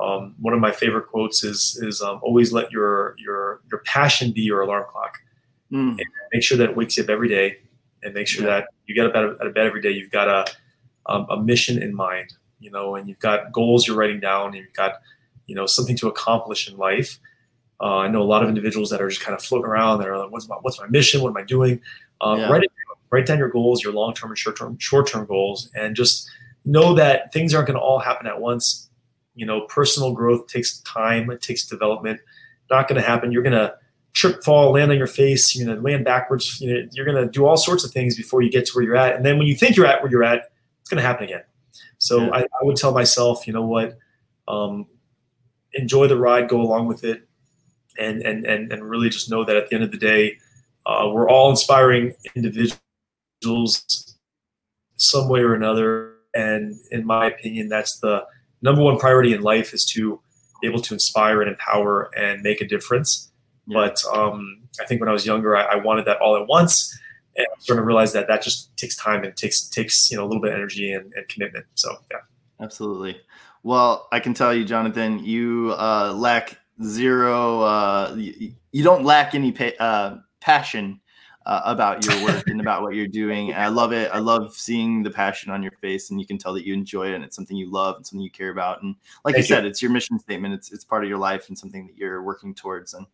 um, one of my favorite quotes is is um, always let your your your passion be your alarm clock, mm. and make sure that it wakes you up every day, and make sure yeah. that you get up out of, out of, bed every day. You've got a um, a mission in mind, you know, and you've got goals you're writing down, and you've got you know something to accomplish in life. Uh, I know a lot of individuals that are just kind of floating around. That are like, "What's my what's my mission? What am I doing?" Um, yeah. Write it write down your goals, your long term and short term short term goals, and just know that things aren't going to all happen at once. You know, personal growth takes time, it takes development. Not going to happen. You're going to trip, fall, land on your face. You're going to land backwards. You know, you're going to do all sorts of things before you get to where you're at. And then when you think you're at where you're at, it's going to happen again. So yeah. I, I, would tell myself, you know what, um, enjoy the ride, go along with it, and and and and really just know that at the end of the day, uh, we're all inspiring individuals individuals some way or another. And in my opinion, that's the number one priority in life is to be able to inspire and empower and make a difference. But um, I think when I was younger, I, I, wanted that all at once. and I'm starting to realize that that just takes time and takes takes you know a little bit of energy and, and commitment. So yeah, absolutely. Well, I can tell you, Jonathan, you uh, lack zero. Uh, you, you, don't lack any pa- uh, passion uh, about your work and about what you're doing. And I love it. I love seeing the passion on your face, and you can tell that you enjoy it, and it's something you love and something you care about. And like thank you said, it's your mission statement. It's it's part of your life and something that you're working towards. And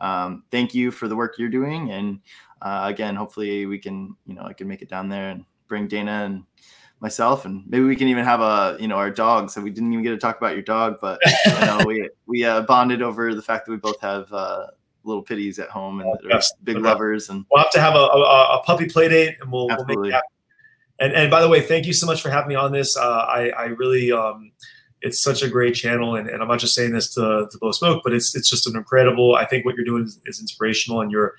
um, thank you for the work you're doing. And uh, again, hopefully we can, you know, I can make it down there and bring Dana and myself, and maybe we can even have a, you know, our dog. So we didn't even get to talk about your dog, but you know, we we uh, bonded over the fact that we both have uh, little pitties at home and yes, big lovers. And we'll have to have a, a, a puppy play date, and we'll, we'll, make it happen. And and by the way, thank you so much for having me on this. Uh, I I really um, it's such a great channel, and, and I'm not just saying this to, to blow smoke, but it's it's just an incredible. I think what you're doing is, is inspirational, and you're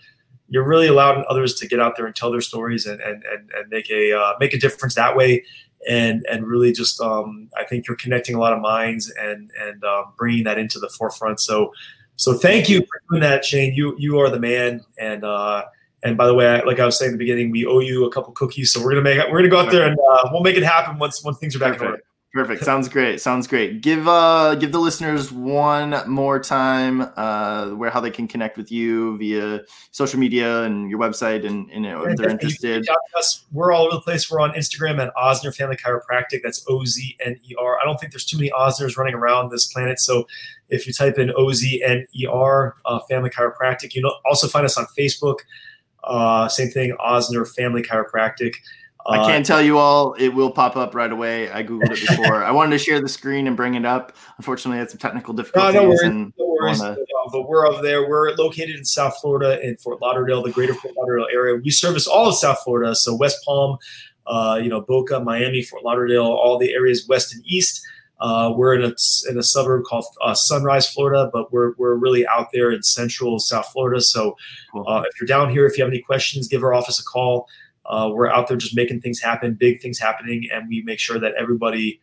you're really allowing others to get out there and tell their stories and and and, and make a uh, make a difference that way and and really just um, I think you're connecting a lot of minds and and um, bringing that into the forefront. So so thank you for doing that, Shane. You you are the man. And uh, and by the way, I, like I was saying in the beginning, we owe you a couple cookies. So we're gonna make we're gonna go out there and uh, we'll make it happen once once things are back in order. Perfect. Sounds great. Sounds great. Give uh give the listeners one more time uh where how they can connect with you via social media and your website and, and you know, if they're interested. We're all over the place. We're on Instagram at Ozner Family Chiropractic. That's O Z N E R. I don't think there's too many Ozners running around this planet. So if you type in O Z N E R uh, Family Chiropractic, you know also find us on Facebook. Uh, same thing, Ozner Family Chiropractic. I uh, can't tell you all. It will pop up right away. I googled it before. I wanted to share the screen and bring it up. Unfortunately, I had some technical difficulties. No, no worries. And no worries. Wanna... But we're over there. We're located in South Florida, in Fort Lauderdale, the greater Fort Lauderdale area. We service all of South Florida, so West Palm, uh, you know, Boca, Miami, Fort Lauderdale, all the areas west and east. Uh, we're in a in a suburb called uh, Sunrise, Florida, but we're we're really out there in central South Florida. So, uh, if you're down here, if you have any questions, give our office a call. Uh, we're out there just making things happen, big things happening, and we make sure that everybody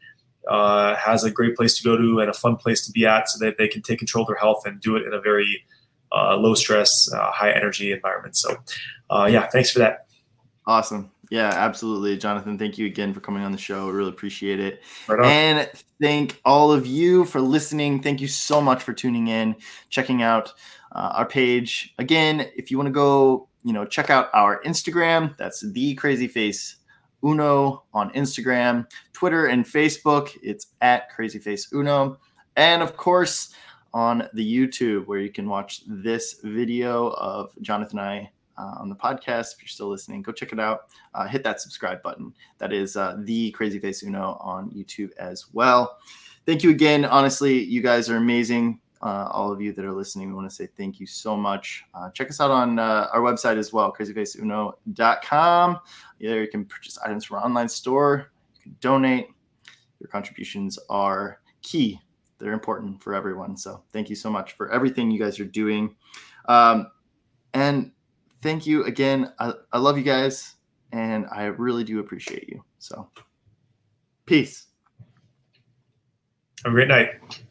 uh, has a great place to go to and a fun place to be at, so that they can take control of their health and do it in a very uh, low stress, uh, high energy environment. So, uh, yeah, thanks for that. Awesome. Yeah, absolutely. Jonathan, thank you again for coming on the show. Really appreciate it. Right and thank all of you for listening. Thank you so much for tuning in, checking out uh, our page. Again, if you want to go you know, check out our Instagram. That's the Crazy Face Uno on Instagram, Twitter, and Facebook. It's at Crazy Face Uno, and of course on the YouTube where you can watch this video of Jonathan and I uh, on the podcast. If you're still listening, go check it out. Uh, hit that subscribe button. That is uh, the Crazy Face Uno on YouTube as well. Thank you again. Honestly, you guys are amazing uh, all of you that are listening, we want to say thank you so much. Uh, check us out on uh, our website as well, crazyfaceuno.com. There you can purchase items from our online store. You can donate. Your contributions are key. They're important for everyone. So thank you so much for everything you guys are doing. Um, and thank you again. I, I love you guys, and I really do appreciate you. So peace. Have a great night.